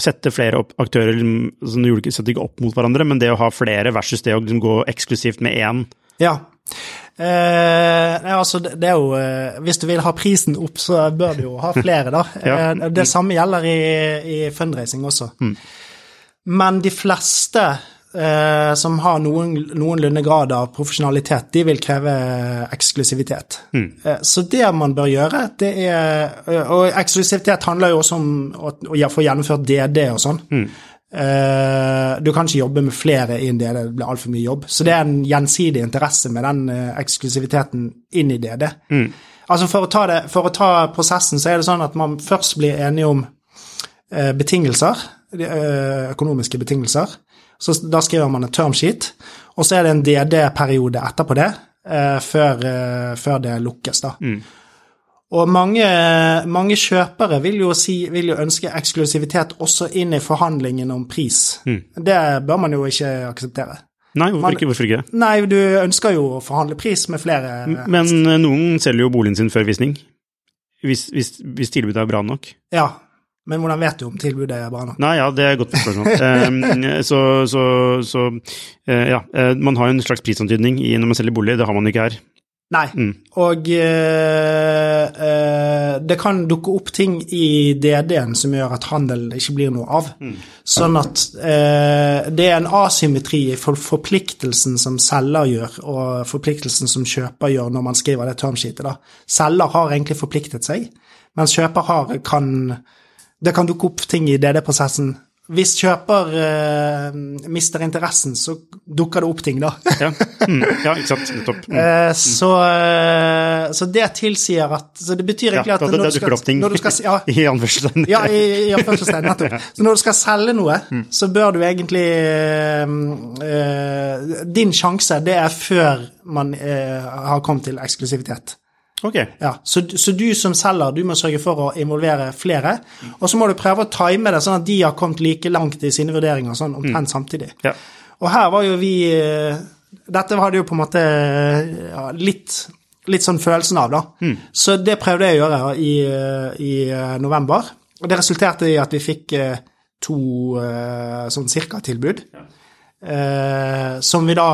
sette flere opp aktører som du gjorde ikke- setter ikke opp mot hverandre, men det å ha flere versus det å liksom, gå eksklusivt med én Ja. Eh, altså, det, er jo eh, Hvis du vil ha prisen opp, så bør du jo ha flere, da. [LAUGHS] Ja. eh, det samme gjelder i, i fundraising også. Men de fleste eh, som har noen, noenlunde grad av profesjonalitet, de vil kreve eksklusivitet. Eh, så det man bør gjøre, det er Og eksklusivitet handler jo også om å, å få gjennomført DD og sånn. Eh, du kan ikke jobbe med flere i en DD, det blir altfor mye jobb. Så det er en gjensidig interesse med den eh, eksklusiviteten inn i DD. Altså for å, ta det, for å ta prosessen, så er det sånn at man først blir enige om eh, betingelser, de, eh, økonomiske betingelser. Så da skriver man en termsheet, og så er det en DD-periode etterpå det, eh, før, eh, før det lukkes, da. Og mange, mange kjøpere vil jo, si, vil jo ønske eksklusivitet også inn i forhandlingen om pris. Det bør man jo ikke akseptere. Nei, hvorfor Man- ikke? Hvorfor ikke? Nei, du ønsker jo å forhandle pris med flere Men eh, noen selger jo boligen sin før visning. Hvis, hvis, hvis tilbudet er bra nok. Ja, men hvordan vet du om tilbudet er bra nok? Nei, ja, det er et godt spørsmål. [LAUGHS] Eh, så så, så eh, ja, eh, man har jo en slags prisantydning når man selger bolig, det har man ikke her. Nei. Og eh, eh, det kan dukke opp ting i DD-en som gjør at handel ikke blir noe av. Sånn at eh, det er en asymmetri i for forpliktelsen som selger gjør, og forpliktelsen som kjøper gjør når man skriver det termsheetet. Selger har egentlig forpliktet seg, mens kjøper har, kan Det kan dukke opp ting i DD-prosessen. Hvis kjøper eh, mister interessen, så dukker det opp ting, da. [LAUGHS] Ja, mm, ja ikke sant. Nettopp. Mm. Eh, Så, eh, så det tilsier at Så det betyr Ja, at da, når du det opp ting når du skal, ja, [LAUGHS] i anførselstegn. ja, i, i anførselstegn, nettopp. [LAUGHS] Så når du skal selge noe, Mm. så bør du egentlig eh, eh, Din sjanse, det er før man eh, har kommet til eksklusivitet. Ok. Ja, så, så du som selger, du må sørge for å involvere flere. Og så må du prøve å time det sånn at de har kommet like langt i sine vurderinger, sånn omtrent samtidig. Ja. Og her var jo vi eh, Dette hadde jo på en måte ja, litt, litt sånn følelsen av, da. Så det prøvde jeg å gjøre i, eh, i eh, november. Og det resulterte i at vi fikk eh, to eh, sånn cirka-tilbud. Eh, som vi da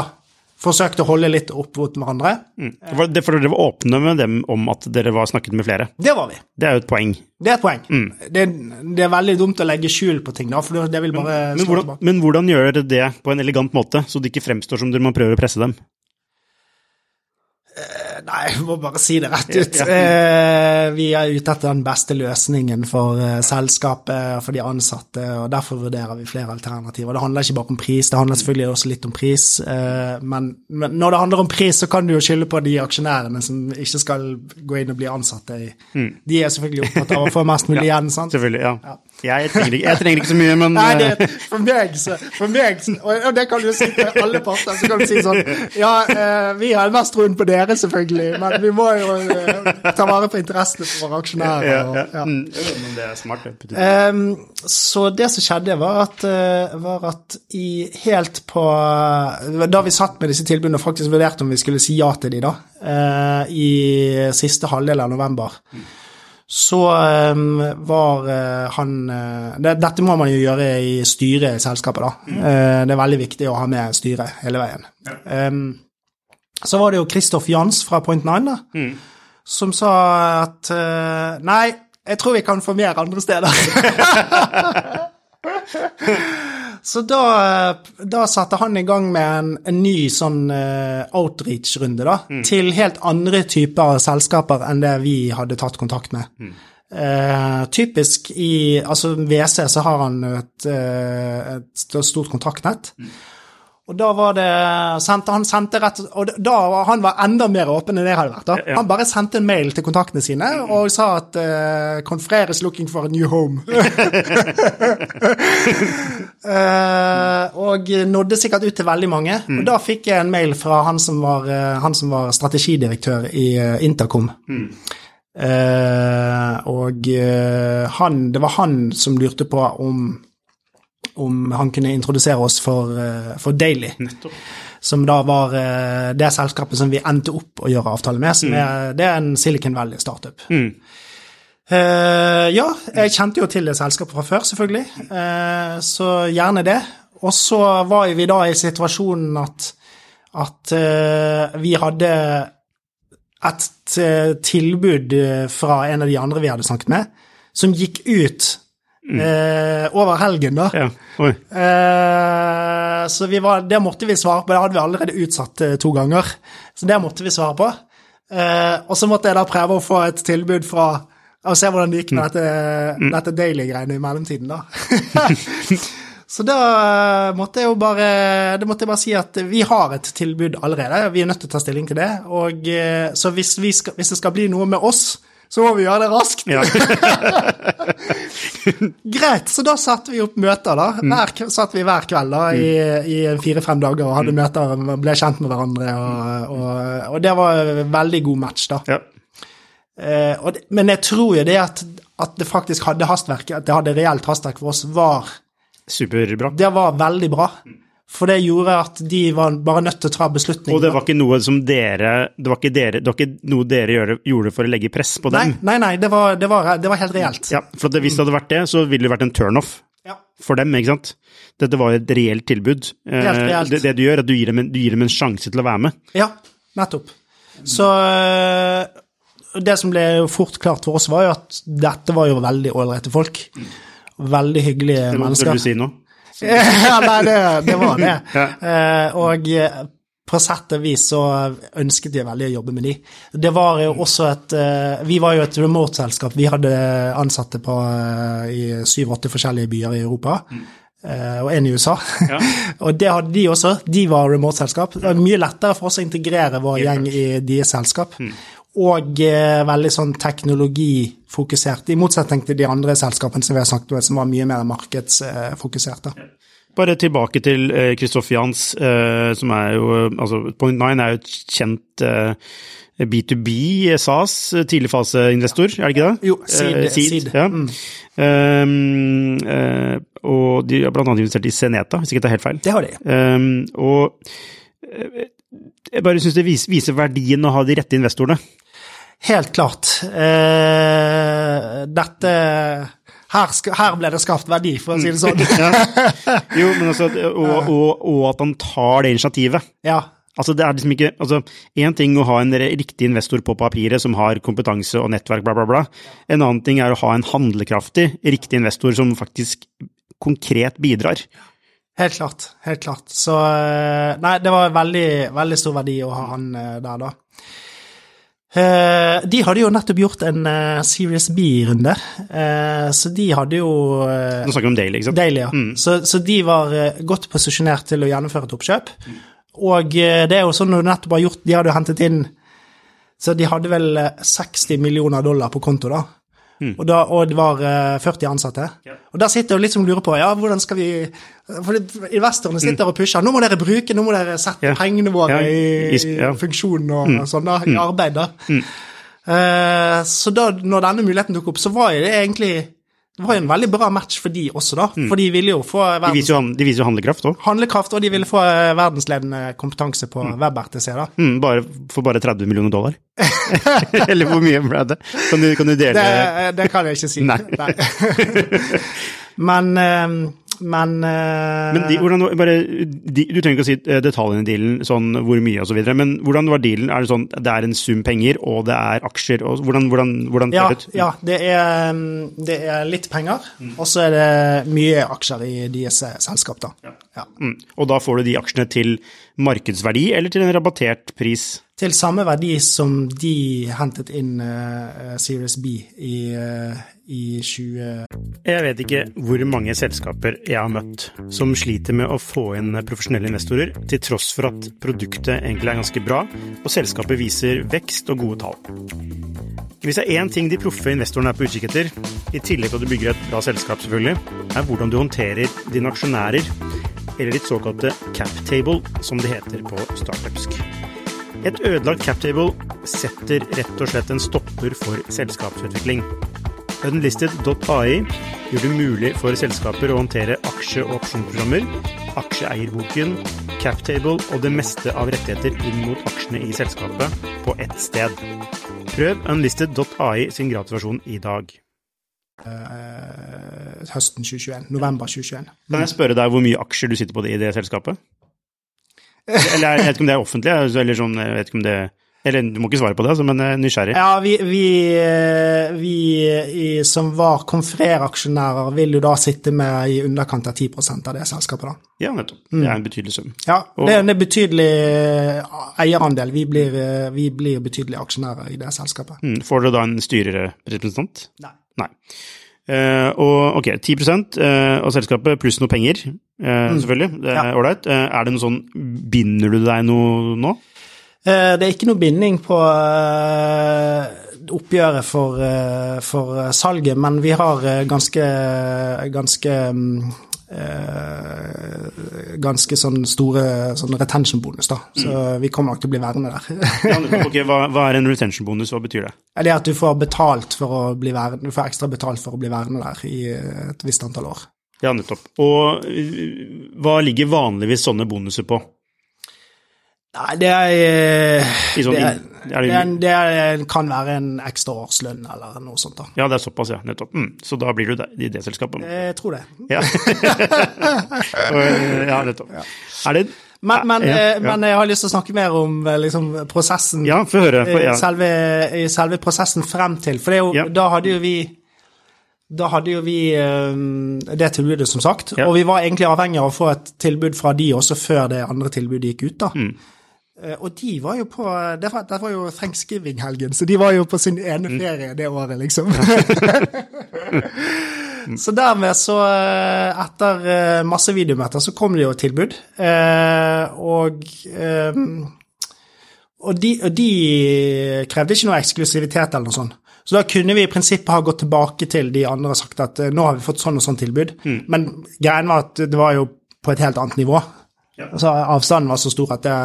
forsøkte å holde litt opp mot hverandre. Mm. det, for dere var åpne med dem om at dere var snakket med flere. Det var vi. Det er jo et poeng. Det er et poeng. Det, det er veldig dumt å legge skjul på ting, da, for det vil bare Men slå hvordan, men hvordan gjør dere det på en elegant måte, så det ikke fremstår som dere man prøver å presse dem? Nei, jeg må bare si det rett ut. ja. Eh, vi er ute etter den beste løsningen for eh, selskapet og for de ansatte, og derfor vurderer vi flere alternativer. Det handler ikke bare om pris, det handler selvfølgelig også litt om pris. Eh, men, når det handler om pris, så kan du jo skylde på de aksjonærene som ikke skal gå inn og bli ansatte i De er selvfølgelig opptatt av å få mest mulig [LAUGHS] igjen, sant? Selvfølgelig, ja. Ja. Jeg trenger, ikke, jeg trenger ikke så mye, men Nei, det, for meg, så, for meg så, og det kan du si til alle parter. Så kan du si sånn Ja, eh, vi har mest troen på dere, selvfølgelig, men vi må jo eh, ta vare på interessene for våre aksjonærer. ja, ja. ja. Mm, men det er smart. det. Ehm, så det som skjedde, var at, eh, var at i helt på Da vi satt med disse tilbudene og faktisk vurderte om vi skulle si ja til de da, i siste halvdel av november, så ehm, var eh, han eh, det, Dette må man jo gjøre i styret i selskapet, da. Eh, det er veldig viktig å ha med styret hele veien. Ehm, så var det jo Kristoff Jans fra Point Nine, da, som sa at Nei, jeg tror vi kan få mer andre steder. [LAUGHS] [LAUGHS] Så da, da satte han i gang med en, en ny sånn uh, outreach-runde, da, til helt andre typer selskaper enn det vi hadde tatt kontakt med. Eh, typisk i altså WC så har han et, eh, et stort kontaktnett. Og da var det sendte, Han sendte rett Og da var han var enda mer åpen enn det hadde vært. da. Ja. Han bare sendte en mail til kontaktene sine og sa at uh, Confrere is looking for a new home. uh, [LAUGHS] og nådde sikkert ut til veldig mange. Og da fikk jeg en mail fra han som var, eh, han som var strategidirektør i eh, Intercom. Uh, og eh, han, det var han som lurte på om, om han kunne introdusere oss for, eh, for Daily. Som da var eh, det selskapet som vi endte opp å gjøre avtale med. Som er, det er en Silicon Valley-startup. Mm. Uh, ja, jeg kjente jo til det selskapet fra før, selvfølgelig. Uh, så gjerne det. Og så var vi da i situasjonen at, at uh, vi hadde et tilbud fra en av de andre vi hadde snakket med, som gikk ut eh, over helgen, da. Ja. Eh, så vi var, det måtte vi svare på. Det hadde vi allerede utsatt eh, to ganger. Så det måtte vi svare på. Eh, og så måtte jeg da prøve å få et tilbud fra Og se hvordan det gikk med dette, dette daily-greiene i mellomtiden, da. [LAUGHS] så da måtte jeg jo bare Det måtte jeg bare si at vi har et tilbud allerede. Vi er nødt til å ta stilling til det. Og eh, så hvis, vi skal, hvis det skal bli noe med oss, så må vi gjøre det raskt. Ja. [LAUGHS] Greit, så da satte vi opp møter, da. Hver, satt vi hver kveld da, i, i fire-fem dager og hadde møter og ble kjent med hverandre. Og, og, og det var en veldig god match, da. ja. Eh, det, men jeg tror jo det at, at det faktisk hadde hastverk, at det hadde reelt hastverk for oss, var Superbra. Det var veldig bra. For det gjorde at de var bare nødt til å ta beslutninger. Og det var ikke noe som dere Det var ikke, dere, det var ikke noe dere gjorde for å legge press på dem? nei, nei det, var, det, var, det var helt reelt. Ja, for hvis det hadde vært det, så ville det vært en turnoff Ja. for dem, ikke sant? Dette var et reelt tilbud. Eh, Helt reelt. Det, det du gjør, er at du gir, dem en, du gir dem en sjanse til å være med. Ja, nettopp. Så øh, det som ble jo fort klart for oss, var jo at dette var jo veldig ålreite folk. Veldig hyggelige Det må mennesker. du si nå. [LAUGHS] ja, nei, det, det var det. [LAUGHS] Ja. Eh, og eh, på sett og vis så ønsket jeg veldig å jobbe med de. Det var jo også et eh, Vi var jo et remote-selskap. Vi hadde ansatte på, i syv-åtte forskjellige byer i Europa. eh, Og en i USA. Ja. [LAUGHS] og det hadde de også. De var remote-selskap. Det var mye lettere for oss å integrere vår gjeng i deres selskap. Og eh, veldig sånn teknologifokusert, i motsetning til de andre selskapene som vi har snakket med, som var mye mer markedsfokusert. da. Bare tilbake til Kristoffer Jans, eh, som er jo Altså, Point Nine er jo et kjent eh, B2B SAS, eh, tidligfaseinvestor, er det ikke det? Jo, Seed- Eh, Seed, Ja. mm. Um, eh, og de har annet investert i Seneta, hvis ikke det er helt feil. Det har de. Um, og eh, jeg bare syns det viser, viser verdien å ha de rette investorene. Helt klart. Eh, dette her, her ble det skapt verdi, for å si det sånn. [LAUGHS] Jo, men altså, og, og, og at han tar det initiativet. ja. Altså, det er liksom ikke altså, Én ting å ha en riktig investor på papiret som har kompetanse og nettverk, bla, bla, bla. En annen ting er å ha en handlekraftig, riktig investor som faktisk konkret bidrar. Helt klart. Helt klart. Så eh, Nei, det var veldig, veldig stor verdi å ha han eh, der, da. Eh, de hadde jo nettopp gjort en eh, Series B-runde, eh, så de hadde jo eh, Nå snakker vi om Daily, ikke sant? Daily, ja. Så, så de var eh, godt posisjonert til å gjennomføre et oppkjøp. Og eh, det er jo sånn når du nettopp har gjort De hadde jo hentet inn Så de hadde vel eh, 60 millioner dollar på konto, da. Og, da, og det var eh, 40 ansatte. Og der sitter jeg litt som lurer på ja, hvordan skal vi For investorene sitter og pusher. Nå må dere bruke, nå må dere sette Ja. pengene våre Ja, i, i- ja. funksjon og sånn, da, i arbeid. da. Uh, så da når denne muligheten tok opp, så var det egentlig det var jo en veldig bra match for de også, da. For de ville jo få De viser jo, de viser jo handlekraft òg. handlekraft, og de ville få eh, verdensledende kompetanse på mm. WebRTC, da. Mm, bare, for bare 30 millioner dollar. [LAUGHS] Eller hvor mye ble det? Kan du, kan du dele Det, det kan jeg ikke si. Nei. [LAUGHS] men eh, men, uh... Men de, hvordan, bare, de, Du trenger ikke å si eh, detaljene i dealen, sånn hvor mye osv., men hvordan var dealen? Er det sånn det er en sum penger, og det er aksjer? Og, hvordan hvordan, hvordan ja, det ut? ja det, er, mm, det er litt penger, og så er det mye aksjer i deres selskap, da. Ja. Mm. Og da får du de aksjene til markedsverdi, eller til en rabattert pris? Til samme verdi som de hentet inn uh, Series B i, uh, i 20... Jeg vet ikke hvor mange selskaper jeg har møtt som sliter med å få inn profesjonelle investorer, til tross for at produktet egentlig er ganske bra, og selskapet viser vekst og gode tall. Hvis det er én ting de proffe investorene er på utkikk etter, i tillegg til at du bygger et bra selskap selvfølgelig, er hvordan du håndterer dine aksjonærer, eller ditt såkalte cap table, som det heter på startupsk. Et ødelagt captable setter rett og slett en stopper for selskapsutvikling. Unlisted.ai gjør det mulig for selskaper å håndtere aksje- og opsjonsprogrammer, aksjeeierboken, captable og det meste av rettigheter inn mot aksjene i selskapet på ett sted. Prøv unlisted.ai sin gratisversjon i dag. eh, høsten 2021. November 2021. Kan jeg spørre deg hvor mye aksjer du sitter på i det selskapet? Eller jeg vet ikke om det er offentlig, altså, eller sånn, jeg vet ikke om det Eller du må ikke svare på det, altså, men er nysgjerrig. Ja, vi, vi, eh, vi som var Confrer-aksjonærer, vil jo da sitte med i underkant av 10 av det selskapet, da. Ja, nettopp. Det er en betydelig sum. Ja, det er en betydelig eh, eierandel. Vi blir, eh, vi blir betydelige aksjonærer i det selskapet. Mm. Får dere da en styrerepresentant? Nei. Nei. Eh, og ok, 10 uh, av selskapet pluss noe penger, eh, selvfølgelig. Det er Ja. ålreit. Eh, er det noe sånn Binder du deg noe nå? Eh, Det er ikke noe binding på eh, oppgjøret for, eh, for eh, salget, men vi har eh, ganske, ganske mm, eh, ganske sånn store sånn retention-bonus, da. Så vi kommer nok til å bli værende der. Ok, hva, hva er en retention-bonus, hva betyr det? Det er at du får betalt for å bli værende, du får ekstra betalt for å bli værende der i eh, et visst antall år. Ja, nettopp. Og eh, hva ligger vanligvis sånne bonuser på? Nei, det er, eh, sånn det, er, er det, det- er, det er, kan være en ekstra årslønn eller noe sånt. da. Ja, det er såpass, ja. Nettopp. Mm. Så da blir du der, i det selskapet. Jeg tror det. Ja, [LAUGHS] [LAUGHS] ja nettopp. ja. Er det Men, men, Ja, eh, men jeg har lyst til å snakke mer om eh, liksom, prosessen. Ja, få høre. For, ja. selve, selve prosessen frem til. For det jo, da hadde jo vi da hadde jo vi eh, det tilbudet, som sagt. Ja. Og vi var egentlig avhengig av å få et tilbud fra de også før det andre tilbudet gikk ut. da. Mm. Eh, Og de var jo på Det var, det var jo thanksgiving-helgen, så de var jo på sin ene Mm. ferie det året, liksom. [LAUGHS] så dermed så, eh, etter eh, masse videomøter, så kom det jo tilbud. Og og de, og de krevde ikke noe eksklusivitet eller noe sånt. Så da kunne vi i prinsippet ha gått tilbake til de andre og sagt at nå har vi fått sånn og sånn tilbud. Men greien var at det var jo på et helt annet nivå. Altså Avstanden var så stor at det,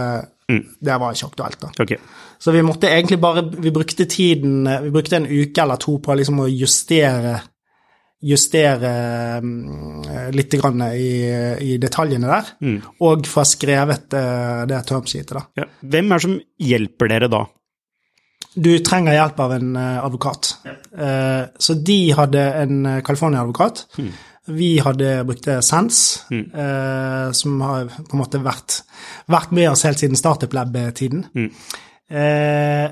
det var ikke aktuelt. da. Okay. Så vi måtte egentlig bare Vi brukte tiden Vi brukte en uke eller to på liksom å justere justere mm, litt grann i, i detaljene der, og få skrevet eh, det termsheetet. da. Ja. Hvem er det som hjelper dere da? Du trenger hjelp av en eh, advokat. Ja. så de hadde en eh, California-advokat. Vi hadde brukt Sense, eh, som har på en måte vært, vært med oss helt siden Startup Lab-tiden. Eh,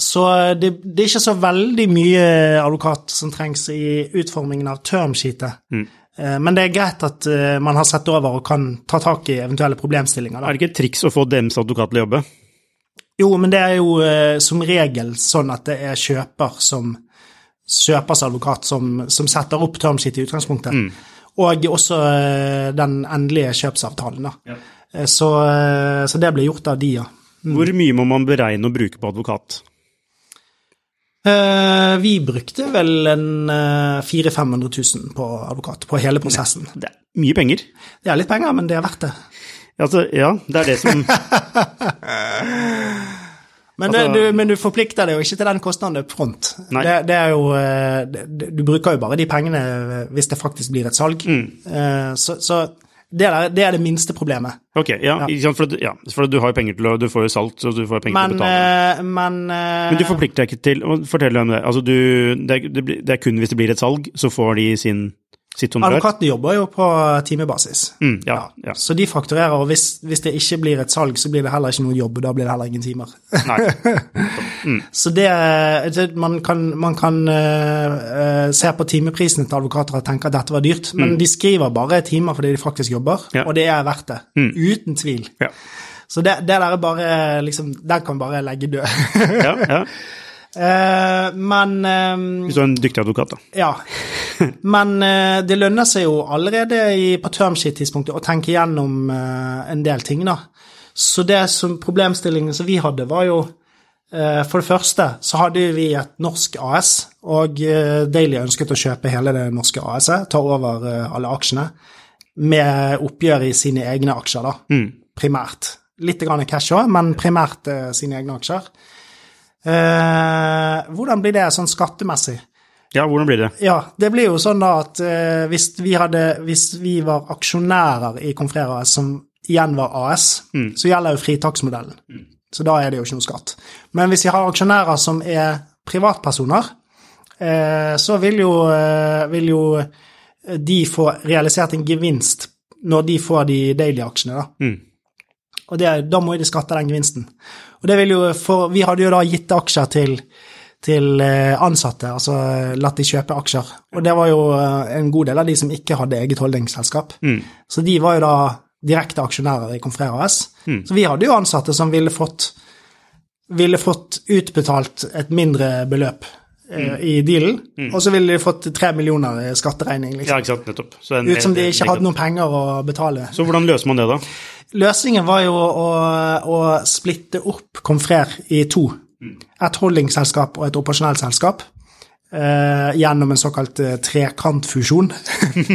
så det, det er ikke så veldig mye advokat som trengs i utformingen av termsheetet. Eh, men det er greit at eh, man har sett over og kan ta tak i eventuelle problemstillinger. Da. Er det ikke et triks å få deres advokat til å jobbe? Jo, men det er jo eh, som regel sånn at det er kjøper som kjøpers advokat som, som setter opp termsheet i utgangspunktet. Og også eh, den endelige kjøpsavtalen. da. Eh, Så, eh, så det ble gjort av de, ja. Hvor mye må man beregne å bruke på advokat? Eh, vi brukte vel en uh, 400 000-500 000 på advokat, på hele prosessen. Det er mye penger. Det er litt penger, men det er verdt det. Altså, ja, det er det som [LAUGHS] Men, Altså- du, men du forplikter deg jo ikke til den kostnaden up front. Det, det er jo eh, det, Du bruker jo bare de pengene eh, hvis det faktisk blir et salg. Mm. Eh, så så det, er, det er det minste problemet. Ok, ja, ja. for, ja, for du har jo penger til å Du får jo salt, så du får penger Men, til å betale. eh, men eh, Men du forplikter deg ikke til Fortell om det. Altså, du, det, er, det, er kun hvis det blir et salg, så får de sin? Advokatene jobber jo på timebasis. Mm, ja, ja. Så de fakturerer, og hvis, hvis det ikke blir et salg, så blir det heller ikke noen jobb, og da blir det heller ingen timer. [LAUGHS] mm. Så det, det Man kan, man kan eh, se på timeprisene til advokater og tenke at dette var dyrt, men de skriver bare timer fordi de faktisk jobber, Mm. Ja. og det er verdt det. Uten tvil. Ja. Så det, det der er bare liksom Den kan bare legge død. Ja, ja. [LAUGHS] Eh, men eh, Hvis du er en dyktig advokat, da. Ja. [LAUGHS] Men uh, det lønner seg jo allerede i, på termsheet-tidspunktet å tenke gjennom eh, en del ting, da. Så det som problemstillingen som vi hadde, var jo For det første så hadde vi et norsk AS, og Daily ønsket å kjøpe hele det norske AS-et, ta over alle aksjene, med oppgjør i sine egne aksjer, da. Primært. Litt grann cash òg, men primært sine egne aksjer. Eh, hvordan blir det sånn skattemessig? Ja, hvordan blir det? Ja, det blir jo sånn da at eh, hvis, vi hadde, hvis vi var aksjonærer i Confrere AS, som igjen var AS, så gjelder jo fritaksmodellen. Så da er det jo ikke noe skatt. Men hvis vi har aksjonærer som er privatpersoner, eh, så vil jo, eh, vil jo de få realisert en gevinst når de får de daily-aksjene, da. Og det, da må de skatte den gevinsten. Og det vil jo, for Vi hadde jo da gitt aksjer til, til eh, ansatte, altså latt de kjøpe aksjer. Og det var jo eh, en god del av de som ikke hadde eget holdingselskap. Så de var jo da direkte aksjonærer i Confrere AS. Så vi hadde jo ansatte som ville fått, ville fått utbetalt et mindre beløp eh, i dealen, og så ville de fått tre millioner i skatteregning, Ja, liksom. ikke sant, nettopp. Så, en- Ut som de ikke hadde noen penger å betale. Så hvordan løser man det, da? Løsningen var jo å, å splitte opp Confrer i to. Et holdingselskap og et operasjonelt selskap. Eh, gjennom en såkalt eh, trekantfusjon. [LAUGHS]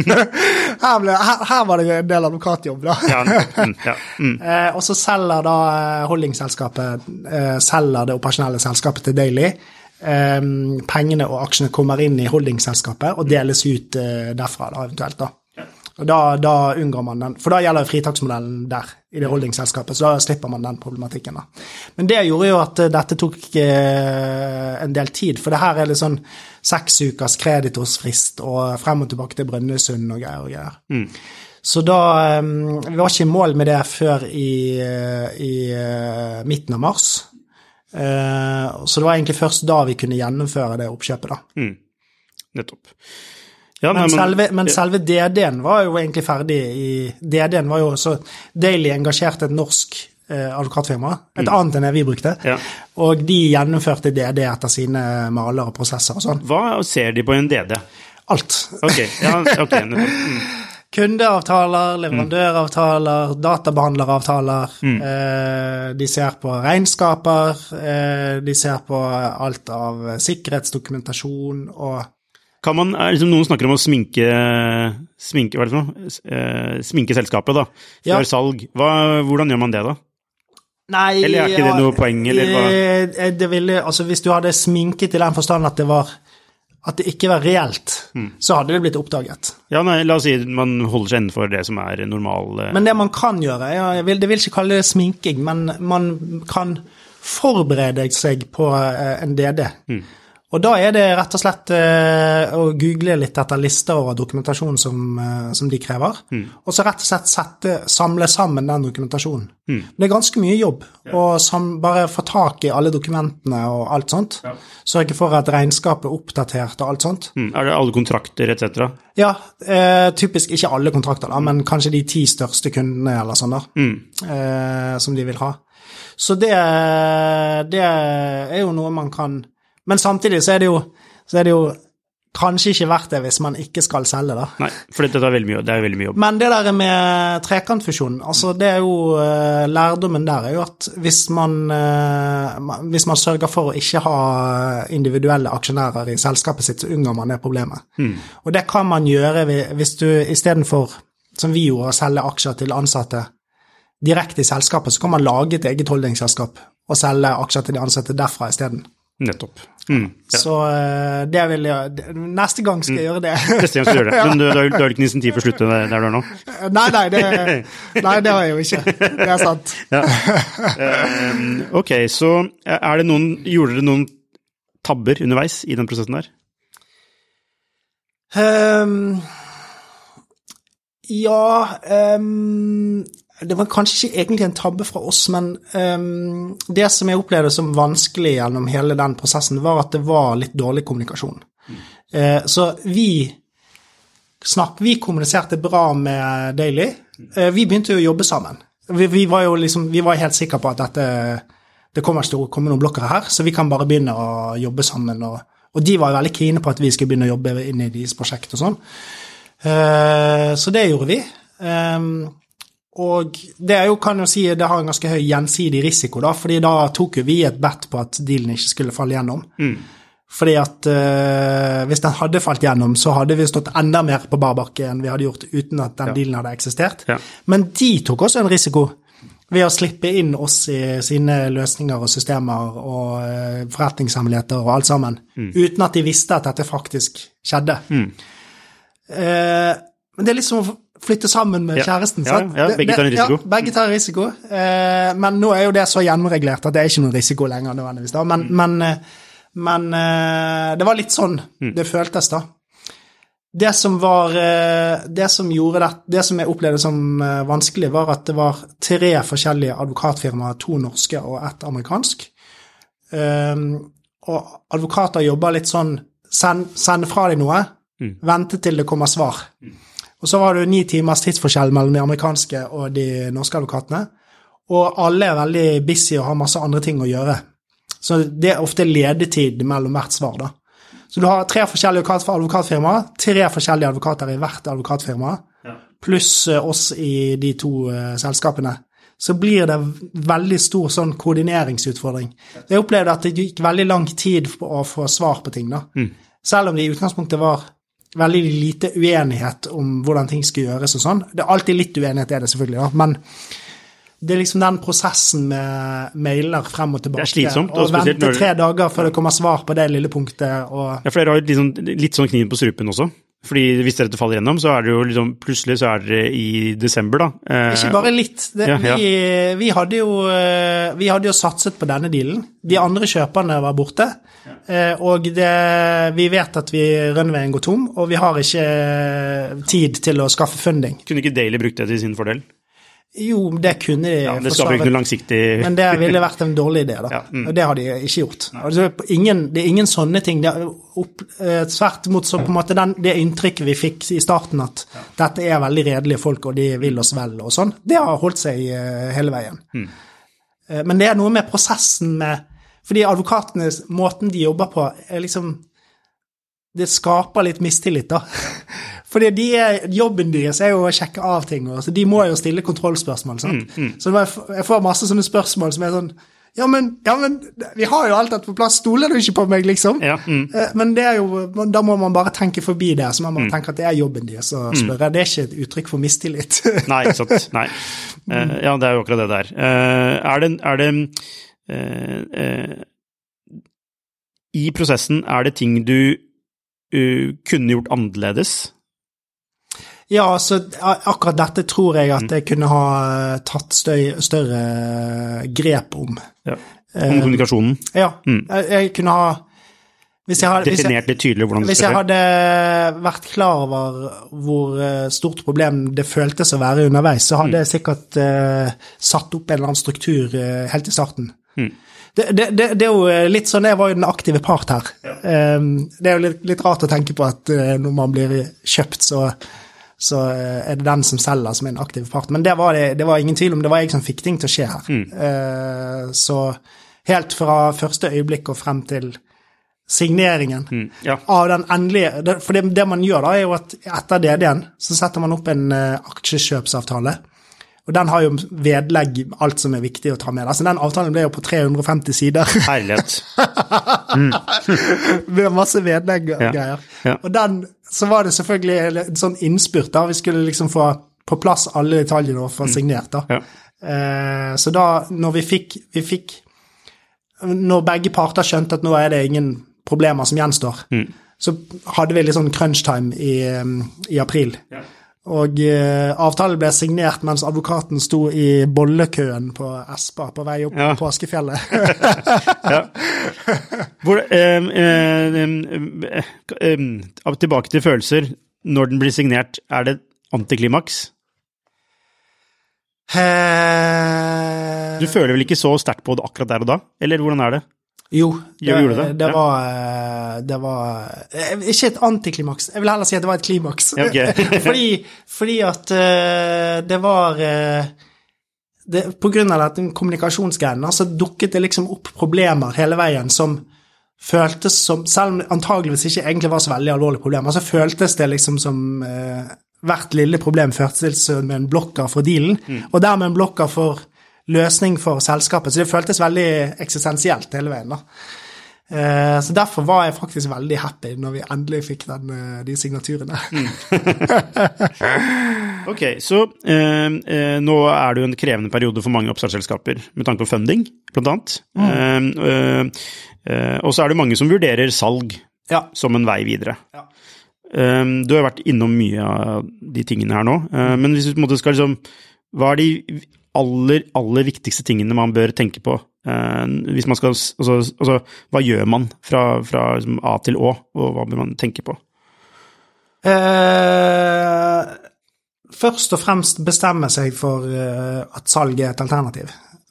her, ble, her, her var det en del advokatjobb, da. Ja. Mm, ja. Mm. [LAUGHS] Eh, og så selger da eh, holdingselskapet eh, selger det operasjonelle selskapet til Daily. Eh, pengene og aksjene kommer inn i holdingselskapet og deles ut eh, derfra, da, eventuelt. da. Og da, da unngår man den, For da gjelder fritaksmodellen der, i det holdingselskapet, så da slipper man den problematikken. da. Men det gjorde jo at eh, dette tok eh, en del tid, for det her er litt sånn seks ukers kreditorsfrist og frem og tilbake til Brønnøysund og greier og greier. Så da eh, Vi var ikke i mål med det før i, eh, i eh, midten av mars. Eh, så det var egentlig først da vi kunne gjennomføre det oppkjøpet, da. Nettopp. Ja, Men, selve, men selve DD-en var jo egentlig ferdig i DD-en var jo så Daily engasjerte et norsk eh, advokatfirma, et annet enn det vi brukte, Ja. og de gjennomførte DD etter sine maler og prosesser og sånn. Hva ser de på en DD? Alt. Ok, ja, ok. Mm. Kundeavtaler, leverandøravtaler, databehandleravtaler. Eh, de ser på regnskaper, eh, de ser på alt av sikkerhetsdokumentasjon og Kan man, er liksom Noen snakker om å sminke, sminke hva er det for noe? Eh, Sminke selskapet, da. Før Ja. salg. Hva, hvordan gjør man det, da? Nei Eller er ikke det noe poeng, eller hva? eh, Det ville, altså Hvis du hadde sminket i den forstand at det var at det ikke var reelt, Mm. så hadde det blitt oppdaget. Ja, nei, La oss si man holder seg innenfor det som er normal eh, Men det man kan gjøre ja, jeg vil, Det vil ikke kalle det sminking, men man kan forberede seg på eh, en DD. Mm. Og da er det rett og slett eh, å google litt etter lister over dokumentasjon som, eh, som de krever, Mm. og så rett og slett sette, samle sammen den dokumentasjonen. Mm. Det er ganske mye jobb å sam, bare få tak i alle dokumentene og alt sånt. Sørge for at regnskapet er oppdatert og alt sånt. mm, Er det alle kontrakter etc.? Ja, eh, typisk ikke alle kontrakter, da, men kanskje de ti største kundene eller sånn da, eh, som de vil ha. Så det, det er jo noe man kan Men samtidig så er det jo, så er det jo kanskje ikke verdt det hvis man ikke skal selge, da. Nei, for dette er veldig mye, det er veldig mye jobb. Men det der med trekantfusjon, altså det er jo eh, Lærdommen der er jo at hvis man, eh, hvis man sørger for å ikke ha individuelle aksjonærer i selskapet sitt, så unngår man det problemet. Og det kan man gjøre hvis du istedenfor, som vi gjorde, å selge aksjer til ansatte direkte i selskapet, så kan man lage et eget holdingselskap og selge aksjer til de ansatte derfra isteden. Nettopp. Mm. Ja. Så eh, det vil jeg Neste gang skal jeg gjøre det. Neste gang skal du gjøre det. [LAUGHS] Men du, du, du har ikke insentiv for å slutte der, du er nå? Nei, nei, det, [LAUGHS] nei, det har jeg jo ikke. Det er sant. [LAUGHS] Ja. Eh, ok, så er det noen Gjorde dere noen tabber underveis i den prosessen der? Um, ja ehm, Det var kanskje ikke egentlig en tabbe fra oss, men um, det som jeg opplevde som vanskelig gjennom hele den prosessen, var at det var litt dårlig kommunikasjon. Eh, så vi snakk, vi kommuniserte bra med Daily. Uh, vi begynte jo å jobbe sammen. Vi, vi var jo liksom, vi var helt sikre på at dette det kommer til å komme noen blokker her, så vi kan bare begynne å jobbe sammen. Og, og de var veldig kine på at vi skulle begynne å jobbe inn i deres prosjekt og sånn. Uh, så det gjorde vi. Ehm, og det er jo, kan jo si, det har en ganske høy gjensidig risiko, da, fordi da tok jo vi et bet på at dealen ikke skulle falle gjennom. Fordi at uh, hvis den hadde falt gjennom, så hadde vi stått enda mer på bar bakke enn vi hadde gjort uten at den Ja. dealen hadde eksistert. Ja. Men de tok også en risiko ved å slippe inn oss i sine løsninger og systemer og uh, forretningshemmeligheter og alt sammen, uten at de visste at dette faktisk skjedde. Eh, men det er litt som å flytte sammen med Ja. kjæresten. Ja, ja, begge tar en risiko. Ja, begge tar en risiko. Eh, men nå er jo det så gjennomregulert at det er ikke noen risiko lenger nødvendigvis. da. Men, men, eh, men eh, det var litt sånn det føltes, da. Det som var eh, Det som gjorde det, det som jeg opplevde som eh, vanskelig, var at det var tre forskjellige advokatfirmaer, to norske og ett amerikansk. Um, og advokater jobber litt sånn Send, send fra deg noe, vente til det kommer svar. Og så var det jo ni timers tidsforskjell mellom de amerikanske og de norske advokatene. Og alle er veldig busy og har masse andre ting å gjøre. Så det er ofte ledetid mellom hvert svar, da. Så du har tre forskjellige advokatfirmaer, tre forskjellige advokater i hvert advokatfirma, pluss eh, oss i de to eh, selskapene. Så blir det veldig stor sånn koordineringsutfordring. Jeg opplevde at det gikk veldig lang tid på å få svar på ting, da. Selv om det i utgangspunktet var veldig lite uenighet om hvordan ting skal gjøres og sånn. Det er alltid litt uenighet, er det selvfølgelig, da, men det er liksom den prosessen med mailer frem og tilbake. Det er slitsomt, og og vente tre dager før det kommer svar på det lille punktet. og... Ja, for dere har jo litt sånn, litt sånn kniven på strupen også. Fordi hvis dette faller gjennom, så er det jo liksom Plutselig så er dere i desember, da. Eh, Ikke bare litt. Det, Ja, ja. Vi, vi, hadde jo, eh, vi hadde jo satset på denne dealen. De andre kjøperne var borte. Eh, Og det, vi vet at vi runwayen går tom, og vi har ikke eh, tid til å skaffe funding. Kunne ikke Daily brukt det til sin fordel? Jo, det kunne de Ja, det skaper ikke noe langsiktig Men det ville vært en dårlig idé, da. [LAUGHS] Ja, mm. Og det har de ikke gjort. Altså, ingen, det er ingen sånne ting. Det opp, eh, tvert imot så på en måte den, det inntrykket vi fikk i starten, at dette er veldig redelige folk, og de vil oss vel, og sånn, det har holdt seg eh, hele veien. Mm. Eh, men det er noe med prosessen med Fordi advokatene, måten de jobber på, er liksom Det skaper litt mistillit, da. [LAUGHS] Fordi de jobben deres er jo å sjekke av ting, så de må jo stille kontrollspørsmål. sant? Så mm. Så jeg får masse sånne spørsmål som er sånn ja men, ja, men vi har jo alt dette på plass, stoler du ikke på meg, liksom? Ja, mm. Eh, Men det er jo, da må man bare tenke forbi det, så må man tenke at det er jobben deres å spørre. Det er ikke et uttrykk for mistillit. [LAUGHS] Nei, ikke sant. Nei. Uh, ja, det er jo akkurat det der. Uh, er det, er det uh, I prosessen, er det ting du eh, kunne gjort annerledes? Ja, så akkurat dette tror jeg at jeg kunne ha eh, tatt støy, større grep om. Ja. Om kommunikasjonen? Ja, jeg, jeg kunne ha hvis jeg, hadde- hvis jeg, Hvis jeg hadde vært klar over hvor eh, stort problem det føltes å være underveis, så hadde jeg sikkert uh, satt opp en eller annen struktur uh, helt i starten. Det, det, det, det er jo eh, litt sånn Jeg var jo den aktive part her. Ja. det er jo litt, litt rart å tenke på at eh, når man blir kjøpt, så, så eh, er det den som selger, som er en aktive part. Men det var, det, det var ingen tvil om. Det var jeg som fikk ting til å skje her. Mm. så helt fra første øyeblikk og frem til signeringen Mm, ja. av den endelige For det, det man gjør da, er jo at etter DD-en så setter man opp en eh, aksjekjøpsavtale. Og den har jo vedlegg alt som er viktig å ta med. Altså Den avtalen ble jo på 350 sider. Herlighet. [LAUGHS] med masse vedlegg og Ja, greier. ja. Og den, så var det selvfølgelig en sånn innspurt, da. Vi skulle liksom få på plass alle detaljene og få signert, da. Ja. Eh, så da, når vi fikk, vi fikk Når begge parter skjønte at nå er det ingen problemer som gjenstår, Mm. så hadde vi litt sånn crunch time i, i april. Ja. Og eh, avtalen ble signert mens advokaten sto i bollekøen på Espa på vei opp Ja. på Askefjellet. [LAUGHS] Ja. Hvor, eh, eh, tilbake til følelser. Når den blir signert, er det antiklimaks? Eh, Du føler vel ikke så sterkt på det akkurat der og da? Eller hvordan er det? Jo, det, det? det, var, eh, det var eh, Ikke et antiklimaks, jeg vil heller si at det var et klimaks. Okay. [LAUGHS] fordi, fordi at eh, det var det, På grunn av dette kommunikasjonsgreiene så dukket det liksom opp problemer hele veien som føltes som Selv om det antageligvis ikke egentlig var så veldig alvorlige problemer, så føltes det liksom som Hvert lille problem føltes som en blokker for dealen, og dermed en blokker for løsning for selskapet. Så det føltes veldig eksistensielt hele veien. da. Eh, Så derfor var jeg faktisk veldig happy når vi endelig fikk den, eh, de signaturene. [LAUGHS] Ok, så eh, eh, nå er det jo en krevende periode for mange oppstartsselskaper med tanke på funding, blant annet. Mm. eh, eh, og så er det mange som vurderer salg Ja. som en vei videre. Ja. Du har vært innom mye av de tingene her nå, men hvis du på en måte skal liksom Hva er de aller, aller viktigste tingene man bør tenke på? Eh, hvis man skal, altså, altså, hva gjør man fra, fra liksom A til Å, og hva bør man tenke på? Eh, først og fremst bestemme seg for eh, at salg er et alternativ.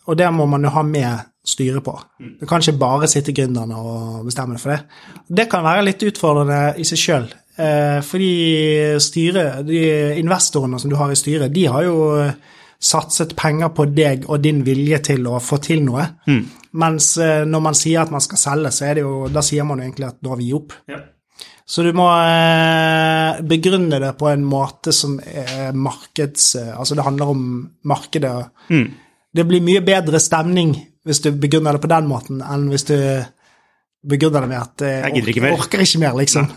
Og det må man jo ha med styret på. Du kan ikke bare sitte gründerne og bestemme det for det. Det kan være litt utfordrende i seg sjøl. Eh, fordi styret, de investorene som du har i styret, de har jo satset penger på deg og din vilje til å få til noe. Mens eh, når man sier at man skal selge, så er det jo, da sier man jo egentlig at nå har vi gitt opp. Så du må eh, begrunne det på en måte som er markeds... eh, Altså det handler om markedet. Det blir mye bedre stemning hvis du begrunner det på den måten, enn hvis du begrunner det med at Jeg mer. orker ikke mer, liksom.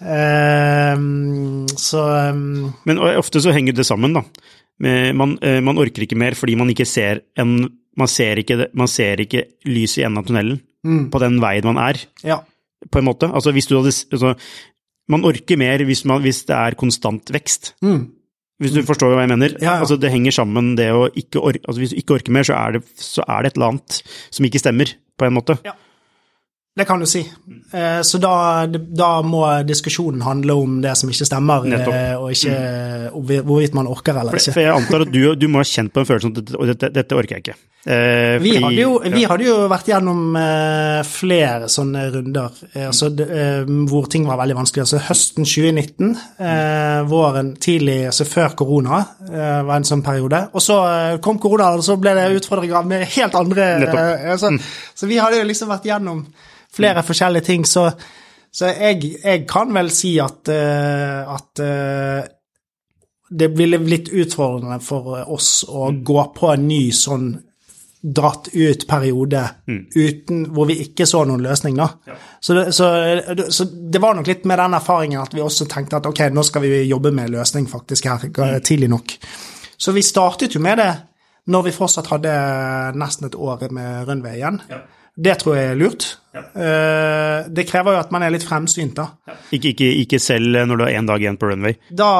Ehm, så um, Men ofte så henger det sammen, da. Man, eh, man orker ikke mer fordi man ikke ser en Man ser ikke, man ser ikke lyset i enden av tunnelen på den veien man er, ja. på en måte. Altså hvis du hadde altså, Man orker mer hvis, man, hvis det er konstant vekst. Hvis du forstår hva jeg mener? Mm. Ja, ja. Altså Det henger sammen, det å ikke orke altså Hvis du ikke orker mer, så er, det, så er det et eller annet som ikke stemmer, på en måte. Ja. Det kan du si. Eh, Så da, da må diskusjonen handle om det som ikke stemmer, Nettopp. eh, og ikke om hvorvidt man orker eller ikke. for jeg antar at du, du må ha kjent på den følelsen at dette, dette, orker jeg ikke. Eh, Vi fordi- hadde, jo, vi hadde jo vært gjennom eh, flere sånne runder altså, hvor ting var veldig vanskelig. Altså høsten 2019, eh, våren tidlig, altså før korona, var en sånn periode. Og så kom korona, og så ble det utfordringer med helt andre Nettopp. altså, Så vi hadde jo liksom vært gjennom flere forskjellige ting, så, så jeg, jeg kan vel si at, eh, at eh, det ville blitt utfordrende for oss å gå på en ny sånn dratt ut periode uten, hvor vi ikke så noen løsning. da. Så, det, så, så det var nok litt med den erfaringen at vi også tenkte at ok, nå skal vi jobbe med løsning faktisk her mm. tidlig nok. Så vi startet jo med det når vi fortsatt hadde nesten et år med Runway igjen. Det tror jeg er lurt. Ja. Det krever jo at man er litt fremsynt, da. Ikke, ikke, ikke selv når du har én dag igjen på runway. Da,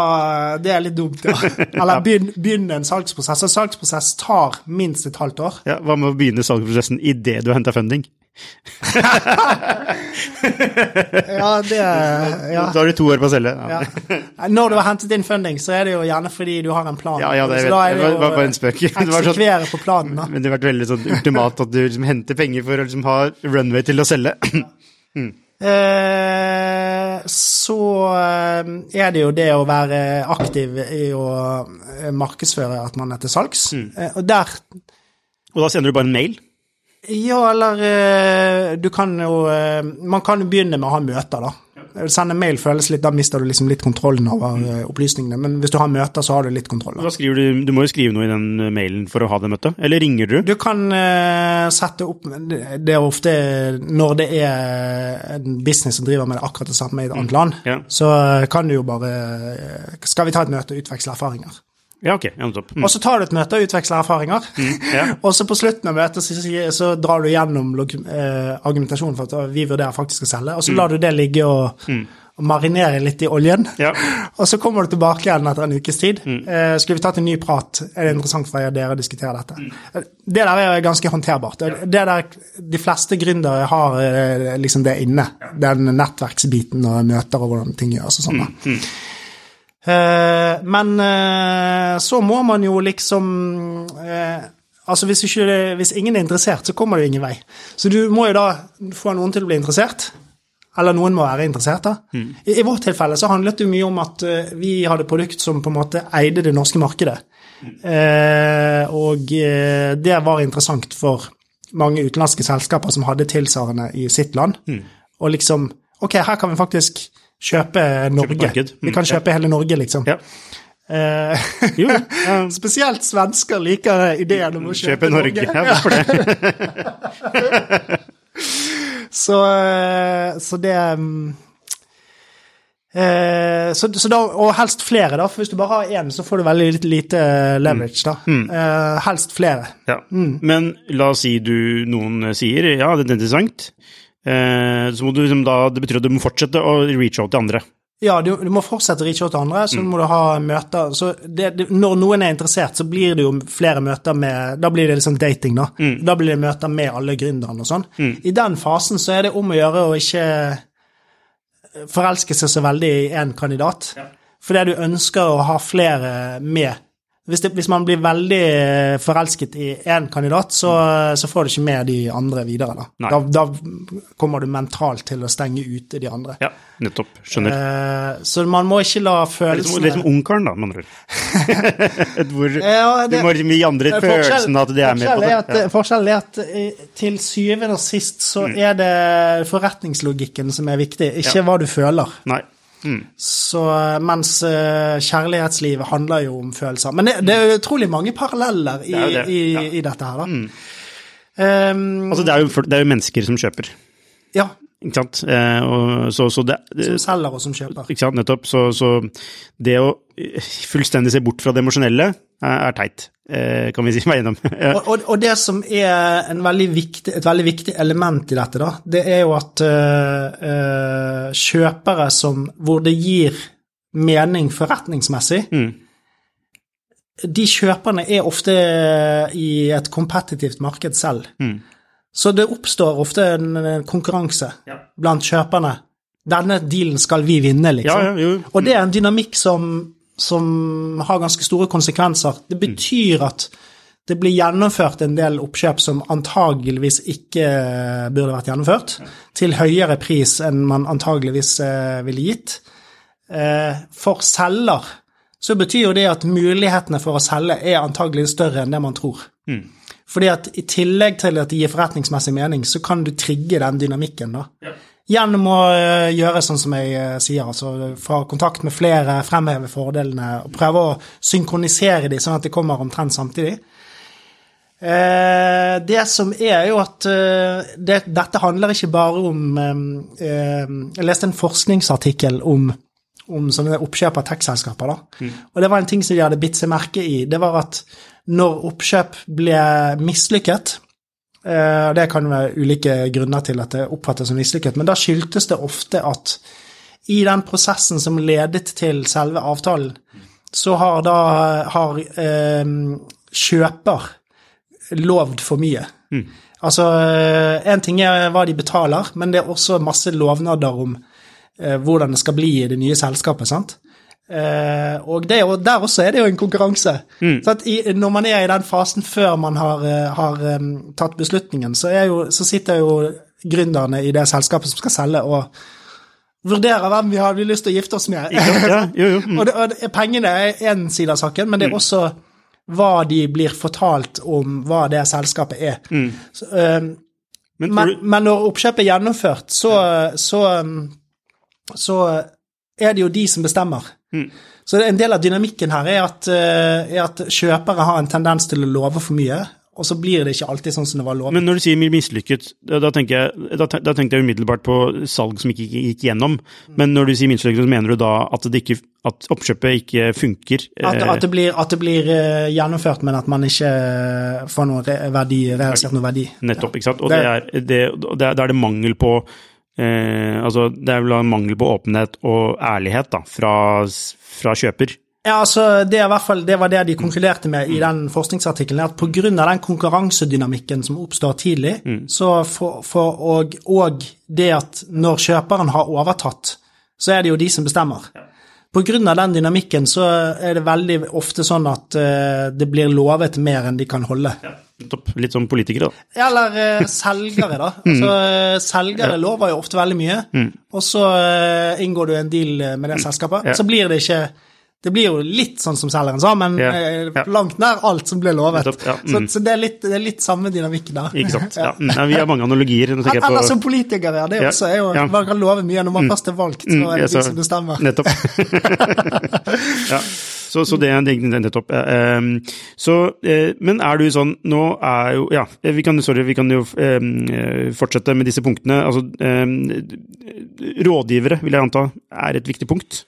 det er litt dumt, ja. [LAUGHS] Eller begynn, begynn en salgsprosess. En salgsprosess tar minst et halvt år. Ja, hva med å begynne salgsprosessen idet du henta funding? Ja, det ja. Da har du to år på å selge. ja. Ja, Når du har hentet inn funding, så er det jo gjerne fordi du har en plan. Ja, ja, det så da er [LAUGHS] Det var bare en spøk. Sånn- eksekvere på planen, da. Men det har vært veldig sånn ultimat at du liksom henter penger for å liksom ha runway til å selge. [CLEARS THROAT] Eh, så eh, er det jo det å være aktiv i å eh, markedsføre at man er til salgs. Mm. Eh, og der Og da sender du bare en mail. Ja, eller eh, du kan jo eh, Man kan jo begynne med å ha møter, da. Sende mail føles litt, da mister du liksom litt kontrollen over eh, opplysningene. Men hvis du har møter, så har du litt kontroll. da. Du? Du må jo skrive noe i den mailen for å ha det møtet. Eller ringer du? Du kan uh, sette opp Det er ofte når det er en business som driver med det akkurat det samme i et annet land, Ja. så kan du jo bare Skal vi ta et møte og utveksle erfaringer? Ja, ok. Ja. Mm. Og så tar du et møte og utveksler erfaringer. ja. [LAUGHS] og så på slutten av møtet så, så drar du gjennom eh, argumentasjonen for at vi vurderer faktisk å selge, og så lar du det ligge og, og marinere litt i oljen. Ja. [LAUGHS] Og så kommer du tilbake igjen etter en ukes tid. Eh, skulle vi tatt en ny prat? Er det interessant for dere å diskutere dette? Det der er ganske håndterbart. Det der, de fleste gründere har eh, liksom det inne. Den nettverksbiten og møter og hvordan ting gjøres og sånn. Eh, men eh, så må man jo liksom eh, Altså hvis, ikke, hvis ingen er interessert, så kommer det ingen vei. Så du må jo da få noen til å bli interessert. Eller noen må være interessert, da. I, I vårt tilfelle så handlet det jo mye om at uh, vi hadde produkt som på en måte eide det norske markedet. Uh, og uh, det var interessant for mange utenlandske selskaper som hadde tilsvarende i sitt land. Og liksom Ok, her kan vi faktisk kjøpe Norge. Kjøpe Mm, Vi kan kjøpe hele Norge, liksom. ja. Eh, Jo, ja. [LAUGHS] Spesielt svensker liker ideen om å kjøpe, Kjøpe Norge. Ja, hvorfor det? [LAUGHS] Så, eh, så det mm, eh, så, så da, Og helst flere, da. For hvis du bare har én, så får du veldig lite, lite leverage, da. Eh, helst flere. Ja. Men la oss si du, noen sier ja, det er interessant. Eh, så må du liksom da, Det betyr at du må fortsette å reach out til andre. Ja, du, du må fortsette å reach out til andre, så må du ha møter. Så det, det, når noen er interessert, så blir det jo flere møter med Da blir det liksom dating, da. Da blir det møter med alle gründerne og sånn. I den fasen så er det om å gjøre å ikke forelske seg så veldig i én kandidat. Fordi du ønsker å ha flere med. Hvis, det, hvis man blir veldig eh, forelsket i én kandidat, så, så får du ikke med de andre videre. Da. Da, da kommer du mentalt til å stenge ute de andre. Ja, nettopp. Skjønner. Eh, så man må ikke la følelsene litt som ungkaren, da, med andre ord. [LAUGHS] Ja, du må liksom gi andre Eh, følelsen at de er med på det. at, Forskjellen er at eh, til syvende og sist så Mm. er det forretningslogikken som er viktig, ikke hva du føler. Nei. Mm. Så eh, mens eh, kjærlighetslivet handler jo om følelser. Men det, det er utrolig mange paralleller i, Det det, i, ja. Mm. i dette her, da. Um, Altså, det er, jo, det er jo mennesker som kjøper, ja. ikke sant? Eh, og, så, så det Som selger og som kjøper. Ikke sant, nettopp. Så, så det å fullstendig se bort fra det emosjonelle er, teit, eh, kan vi si meg gjennom. [LAUGHS] Og, og, og det som er en veldig viktig, et veldig viktig element i dette, da, det er jo at eh, kjøpere som Hvor det gir mening forretningsmessig Mm. De kjøperne er ofte i et kompetitivt marked selv. Mm. Så det oppstår ofte en, konkurranse Ja. blant kjøperne. Denne dealen skal vi vinne, liksom. Ja, ja, jo. Og det er en dynamikk som, som har ganske store konsekvenser. Det betyr at det blir gjennomført en del oppkjøp som antageligvis ikke burde vært gjennomført, til høyere pris enn man antageligvis eh, ville gitt. Eh, for selger så betyr jo det at mulighetene for å selge er antagelig større enn det man tror. Fordi at i tillegg til at det gir forretningsmessig mening, så kan du trigge den dynamikken, da. Gjennom å øh, gjøre sånn som jeg øh, sier, altså fra kontakt med flere, fremheve fordelene, og prøve å synkronisere de sånn at de kommer omtrent samtidig. Eh, det som er jo at eh, det, dette handler ikke bare om eh, eh, Jeg leste en forskningsartikkel om, om oppkjøp av tech-selskaper. mm. Og det var en ting som de hadde bitt seg merke i. Det var at når oppkjøp ble mislykket eh, Det kan være ulike grunner til at det oppfattes som mislykket, men da skyldtes det ofte at i den prosessen som ledet til selve avtalen, så har da har, eh, kjøper lovd for mye. Altså, én ting er hva de betaler, men det er også masse lovnader om eh, hvordan det skal bli i det nye selskapet. sant? Eh, og det jo, der også er det jo en konkurranse. Så at i, når man er i den fasen før man har, eh, har um, tatt beslutningen, så, jo, så sitter jo gründerne i det selskapet som skal selge, og vurderer hvem vi har vi lyst til å gifte oss med. Ja, jo, jo. Mm. [LAUGHS] og det, og det, pengene er én side av saken, men det er også hva de blir fortalt om hva det selskapet er. Så, um, Men, men, men når oppkjøpet er gjennomført, så, så, så er det jo de som bestemmer. Mm. Så en del av dynamikken her er at, eh, er at kjøpere har en tendens til å love for mye, og så blir det ikke alltid sånn som det var lovet. men når du sier mislykket, da, tenker jeg, da, da tenkte jeg umiddelbart på salg som ikke gikk gjennom. Men når du sier mislykket, så mener du da at, det ikke, at oppkjøpet ikke funker? At, eh, at, det blir, at det blir eh, gjennomført, men at man ikke får noe verdi, realisert noe verdi. Nettopp, ikke sant? Og Det- er, det, da er det mangel på eh, Altså, det er vel en mangel på åpenhet og ærlighet da, fra, fra kjøper. Ja, altså, det, i hvert fall, det var det de konkluderte med i den forskningsartikkelen, at pga. den konkurransedynamikken som oppstår tidlig, så for, for, og, og det at når kjøperen har overtatt, så er det jo de som bestemmer. Pga. den dynamikken så er det veldig ofte sånn at uh, det blir lovet mer enn de kan holde. Nettopp. Litt som politikere, da. Eller eh, selgere, da. [LAUGHS] Altså, eh, selgere lover jo ofte veldig mye, og så eh, inngår du en deal eh, med det selskapet. Ja. Så blir det ikke Det blir jo litt sånn som selgeren sa, men yeah. Yeah. Langt nær alt som ble lovet. Nettopp, ja. Så, Mm. så det, er litt, det er litt samme dynamikken der. Ikke sant. Ja. ja. Vi har mange analogier. Nå jeg Eller på som politikere. Det er også er jo Ja. Man kan love mye. Når man først er valgt, så Mm, er det de som bestemmer. Nettopp. [LAUGHS] ja. Så, så det er nettopp. eh, så, eh, men er du sånn Nå er jo Ja, eh, vi kan, sorry, vi kan jo em, eh, fortsette med disse punktene. Altså, em, rådgivere, vil jeg anta, er et viktig punkt.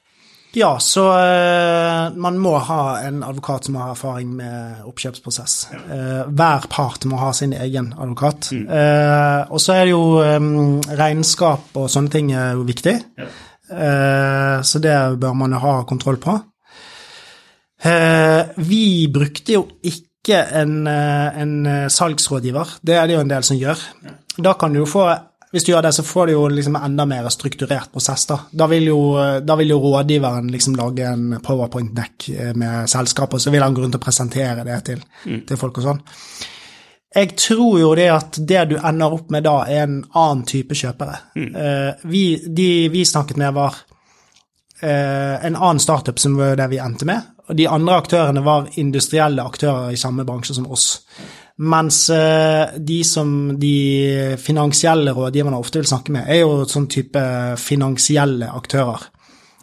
Ja, så eh, man må ha en advokat som har erfaring med oppkjøpsprosess. Eh, hver part må ha sin egen advokat. Eh, og så er det jo regnskap og sånne ting er jo viktig. Eh, så det bør man ha kontroll på. Vi brukte jo ikke en, en salgsrådgiver. Det er det jo en del som gjør. Da kan du jo få hvis du gjør det, så får du jo liksom enda mer strukturert prosess. Da Da vil jo, da vil jo rådgiveren liksom lage en powerpoint-deck eh, med selskapet, og så vil han gå rundt og presentere det til, til folk og sånn. Jeg tror jo det at det du ender opp med da, er en annen type kjøpere. Eh, vi, de vi snakket med, var eh, en annen startup som var det vi endte med. Og de andre aktørene var industrielle aktører i samme bransje som oss. Mens eh, de som de finansielle rådgiverne ofte vil snakke med, er jo sånn type finansielle aktører.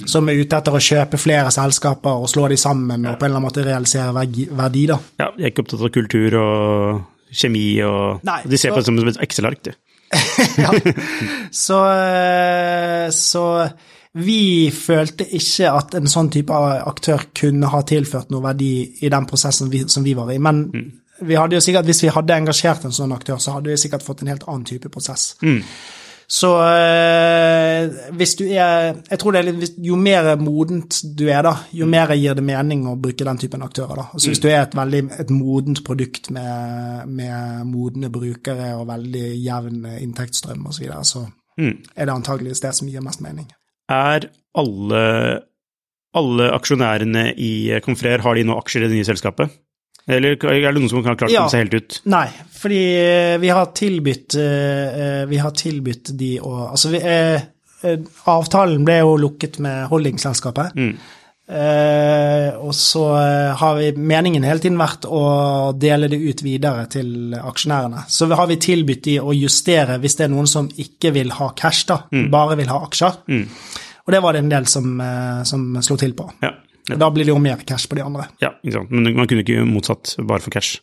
Som er ute etter å kjøpe flere selskaper og slå de sammen og på en eller annen måte realisere verdi. da. Ja, De er ikke opptatt av kultur og kjemi og Nei, De ser så- på det som et Excel-ark, du. [LAUGHS] ja. [LAUGHS] Så, eh, så vi følte ikke at en sånn type aktør kunne ha tilført noe verdi i den prosessen vi, som vi var i. Men vi hadde jo sikkert, hvis vi hadde engasjert en sånn aktør, så hadde vi sikkert fått en helt annen type prosess. Så øh, hvis du er Jeg tror det er litt Jo mer modent du er, da, jo mer gir det mening å bruke den typen aktører. da. Altså Hvis du er et veldig et modent produkt med, med modne brukere og veldig jevn inntektsstrøm osv., så, videre, så er det antageligvis det som gir mest mening. Er alle, alle aksjonærene i Confrer, har de nå aksjer i det nye selskapet? Eller er det noen som har klart Ja. seg helt ut? Nei, fordi eh, vi har tilbudt eh, Vi har tilbudt de å Altså, vi, eh, eh, avtalen ble jo lukket med holdingselskapet. Eh, og så eh, har vi meningen hele tiden vært å dele det ut videre til aksjonærene. Så har vi tilbudt de å justere hvis det er noen som ikke vil ha cash, da, bare vil ha aksjer. Og det var det en del som, eh, som slo til på. Ja. Ja, Da blir det jo mer cash på de andre. ja, ikke sant. Men man kunne ikke motsatt bare for cash.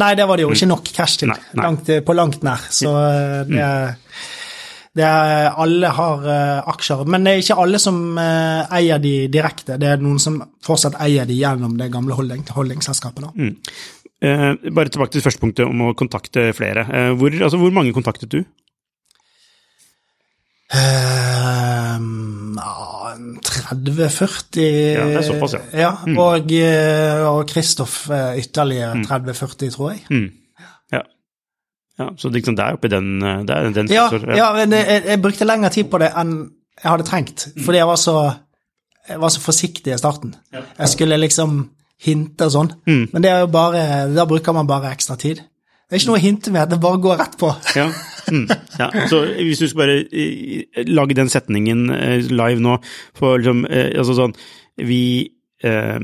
Nei, det var det jo ikke nok cash til, Nei, nei. Langt, på langt nær. Så eh, det, det er, Alle har uh, aksjer, men det er ikke alle som uh, eier de direkte. Det er noen som fortsatt eier de gjennom det gamle holding, holdingselskapet. da. Eh, bare tilbake til første punktet om å kontakte flere. Eh, hvor, altså, hvor mange kontaktet du? Ja, 30-40 Ja, det er såpass, ja. Mm. Og, eh, og Kristoff eh, ytterligere 30-40, tror jeg. Mm. Ja. ja så liksom, det er oppi den, eh, det er den Ja, sektor, ja men jeg, jeg brukte lengre tid på det enn jeg hadde trengt, fordi jeg var så, jeg var så forsiktig i starten. Jeg skulle liksom hinte og sånn, men det er jo bare, da bruker man bare ekstra tid. Det er ikke noe å hinte med, det bare går rett på. Ja. [LAUGHS] Mm. ja. Så hvis du skal bare eh, lage den setningen eh, live nå for liksom eh, Altså sånn Vi eh,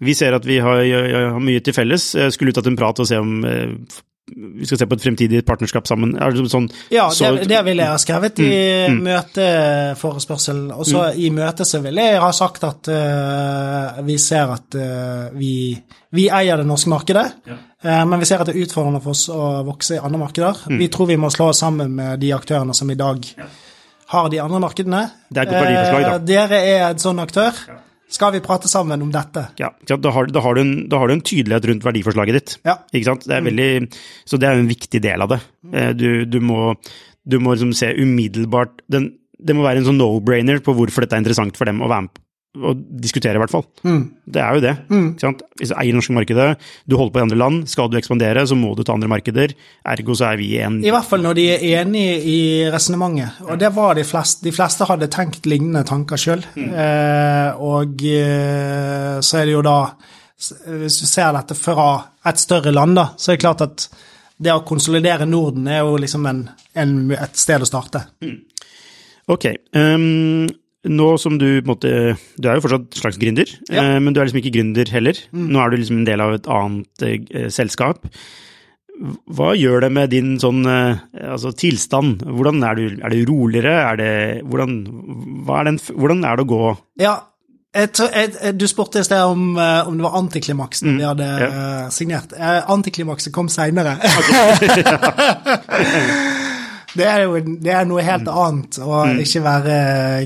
vi ser at vi har, har mye til felles. Jeg skulle ut hatt en prat og se om uh, vi skal se på et fremtidig partnerskap sammen. Er det sånn, Ja, så- det, det ville jeg ha skrevet i Mm, møteforespørselen. Og så i møtet så ville jeg ha sagt at uh, vi ser at uh, vi, vi eier det norske markedet, eh, men vi ser at det er utfordrende for oss å vokse i andre markeder. Mm. Vi tror vi må slå oss sammen med de aktørene som i dag har de andre markedene. Det er et godt verdiforslag, da. Eh, dere er en sånn aktør. Skal vi prate sammen om dette? ja, da, har, da, har du en, da har du en tydelighet rundt verdiforslaget ditt. Ja. Ikke sant? Det er veldig, så det er en viktig del av det. Eh, Du, du må, du må liksom se umiddelbart den, Det må være en sånn no-brainer på hvorfor dette er interessant for dem å være med på å diskutere, i hvert fall. Det er jo det. Ikke sant? Hvis du eier norske markedet, du holder på i andre land, skal du ekspandere, så må du ta andre markeder. Ergo så er vi en I hvert fall når de er enige i resonnementet. Og det var de fleste. De fleste hadde tenkt lignende tanker sjøl. Eh, og eh, så er det jo da Hvis du ser dette fra et større land, da, så er det klart at det å konsolidere Norden er jo liksom en, en, et sted å starte. Ok. ehm, nå som du på en måte Du er jo fortsatt slags gründer, Ja. eh, men du er liksom ikke gründer heller. Nå er du liksom en del av et annet eh, selskap. Hva gjør det med din sånn eh, altså tilstand? Hvordan er du, er du roligere? Er det, hvordan, er den, hvordan er det å gå Ja, jeg, jeg, du spurte i sted om, eh, om det var antiklimaksen vi hadde ja. eh, signert. Antiklimakset kom seinere. [LAUGHS] [LAUGHS] det er jo det er noe helt annet å ikke være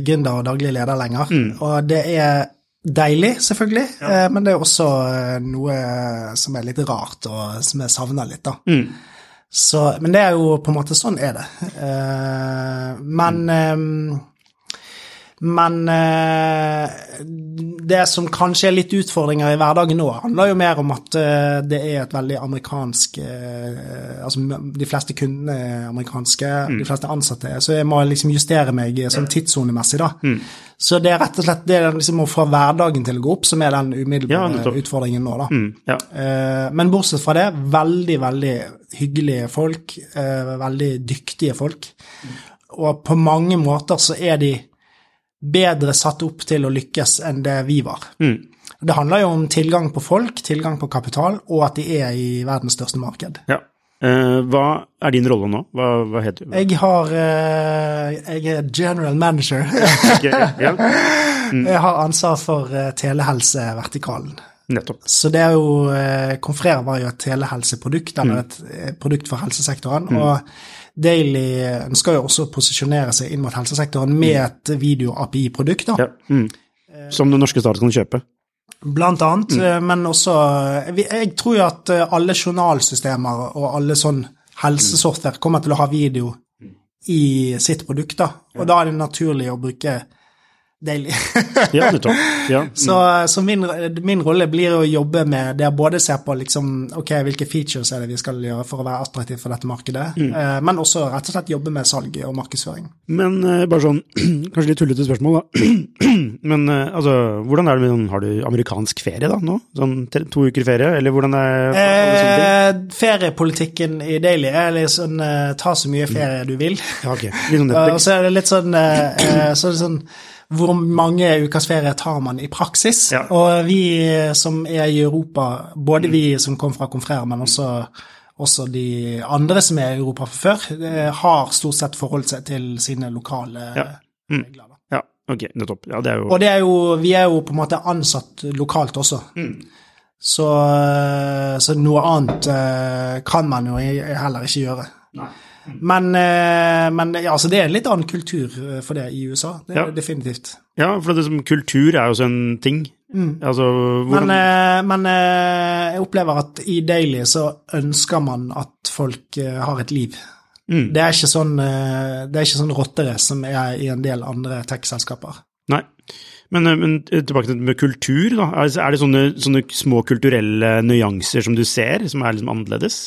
gründer og daglig leder lenger. Og det er deilig, selvfølgelig, ja. men det er også eh, noe som er litt rart, og som jeg savner litt, da. Så, men det er jo på en måte sånn er det. Eh, men eh, men eh, det som kanskje er litt utfordringer i hverdagen nå, handler jo mer om at eh, det er et veldig amerikansk eh, Altså de fleste kundene er amerikanske, de fleste ansatte er Så jeg må liksom justere meg sånn tidssonemessig, da. Så det er rett og slett det er liksom å få hverdagen til å gå opp som er den umiddelbare ja, utfordringen nå, da. mm, Ja. Eh, Men bortsett fra det, veldig, veldig hyggelige folk. Veldig dyktige folk. Og på mange måter så er de bedre satt opp til å lykkes enn det vi var. Mm. Det handler jo om tilgang på folk, tilgang på kapital, og at de er i verdens største marked. ja. Eh, hva er din rolle nå? Hva, hva heter du? Jeg har eh, Jeg er general manager. [LAUGHS] Ok, ja, [LAUGHS] Jeg har ansvar for eh, telehelsevertikalen. Nettopp. Så det er jo eh, Confrere var jo et telehelseprodukt, eller et eh, produkt for helsesektoren. Og Daily ønsker jo også å posisjonere seg inn mot helsesektoren med et video-API-produkt, da. Ja. Mm. Som den norske stat kan kjøpe. Blant annet, eh, men også eh, Jeg tror jo at eh, alle journalsystemer og alle sånn helsesoftware kommer til å ha video i sitt produkt, da. Og da er det naturlig å bruke Daily. Ja, nettopp. Ja. Mm. [LAUGHS] Så, så min, min rolle blir å jobbe med det å både se på liksom, okay, hvilke features er det vi skal gjøre for å være attraktiv for dette markedet, Mm. eh, men også rett og slett jobbe med salg og markedsføring. Men eh, bare sånn, [CLEARS THROAT] kanskje litt tullete spørsmål, da. [CLEARS THROAT] Men eh, altså, hvordan er det med sånn, har du amerikansk ferie da, nå? Sånn to uker ferie, eller hvordan er? Eh, feriepolitikken i Daily er litt sånn ta så mye ferie du vil. Ja, ok. Litt sånn [LAUGHS] og så er det litt sånn, [CLEARS THROAT] så er det sånn hvor mange ukers ferie tar man i praksis? Ja. Og vi som er i Europa, både vi som kom fra Confrere, men også, også de andre som er i Europa fra før, eh, har stort sett forholdt seg til sine lokale Ja. Mm. regler. da. Ja, ok, nettopp. Ja, det er jo Og det er jo, vi er jo på en måte ansatt lokalt også. Så, eh, så noe annet eh, kan man jo heller ikke gjøre. Men, eh, men ja, altså det er en litt annen kultur eh, for det i USA. Det er Ja. definitivt. Ja, for det som kultur er jo også en ting. Altså, hvordan Men, eh, men jeg opplever at i Daily så ønsker man at folk har et liv. Det er ikke sånn, det er ikke sånn rotterace som er i en del andre tech-selskaper. Nei. Men, men tilbake til med kultur, da. Altså, Er det sånne, sånne små kulturelle nyanser som du ser, som er liksom annerledes?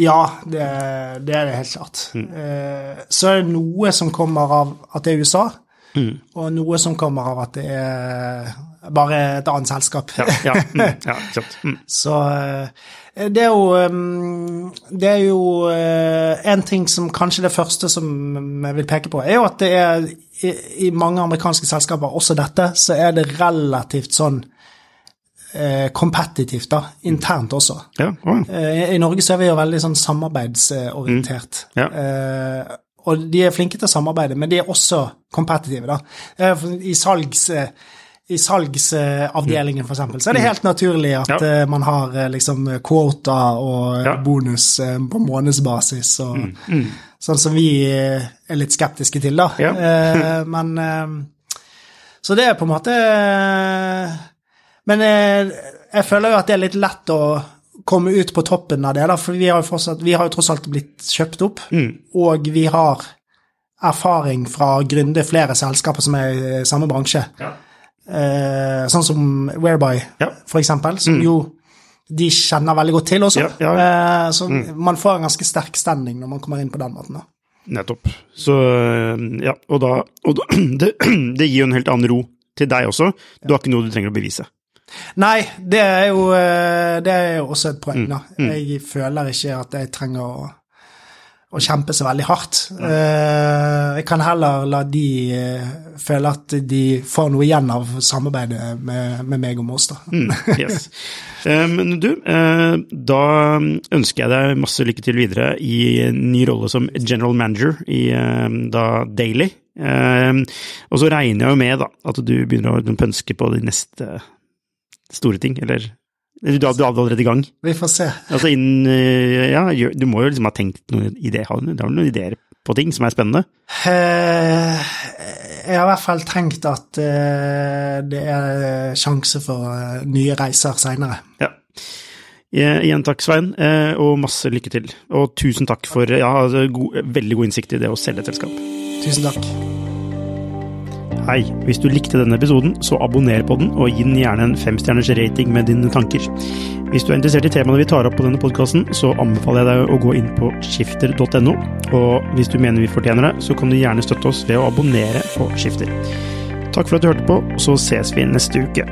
Ja, det, det er det helt klart. Eh, Så er det noe som kommer av at det er USA, og noe som kommer av at det er bare et annet selskap. Ja, ja, [LAUGHS] mm, ja. Mm. Så eh, det er jo mm, Det er jo eh, en ting som kanskje det første som jeg vil peke på, er jo at det er i, mange amerikanske selskaper, også dette, så er det relativt sånn eh, kompetitivt, da, internt også. Ja, Eh, I Norge så er vi jo veldig sånn samarbeidsorientert. Ja. Eh, og de er flinke til å samarbeide, men de er også kompetitive, da. Eh, I salgs... eh, i salgsavdelingen, for eksempel, så er det helt naturlig at Ja. eh, man har eh, liksom quota og eh, Ja. bonus eh, på månedsbasis, og sånn som vi eh, er litt skeptiske til, da. Eh, men eh, Så det er på en måte eh, Men eh, jeg føler jo at det er litt lett å komme ut på toppen av det, da, for vi har jo, fortsatt, vi har jo tross alt blitt kjøpt opp, og vi har erfaring fra å gründe flere selskaper som er i samme bransje. Ja. Eh, sånn som Whereby, Ja. for eksempel, som jo de kjenner veldig godt til også. Ja. Eh, så man får en ganske sterk standing når man kommer inn på den måten. da. Nettopp. Så ja, og da, og da [CLEARS THROAT] det, det gir jo en helt annen ro til deg også. Du har ikke noe du trenger å bevise. Nei, det er jo, eh, det er jo også et Mm. poeng, da. Jeg føler ikke at jeg trenger å, å kjempe så veldig hardt. Eh, Jeg kan heller la de eh, føle at de får noe igjen av samarbeidet med, med meg og Mås, da. Mm, yes. [LAUGHS] Eh, Men du, eh, da ønsker jeg deg masse lykke til videre i ny rolle som general manager i da Daily. Eh, Og så regner jeg jo med da, at du begynner å pønske på de neste store ting, eller du, du du er allerede i gang? Vi får se. Altså innen eh, Ja, du må jo liksom ha tenkt noen ideer, har du noen ideer på ting som er spennende? Eh, Jeg har i hvert fall tenkt at eh, det er sjanse for nye reiser seinere. Ja. Igjen takk, Svein, og masse lykke til. Og tusen takk for ja, altså, god, veldig god innsikt i det å selge et selskap. Tusen takk. Hei, hvis du likte denne episoden, så abonner på den, og gi den gjerne en femstjerners rating med dine tanker. Hvis du er interessert i temaene vi tar opp på denne podkasten, så anbefaler jeg deg å gå inn på skifter.no, og hvis du mener vi fortjener det, så kan du gjerne støtte oss ved å abonnere på Skifter. Takk for at du hørte på, så ses vi neste uke.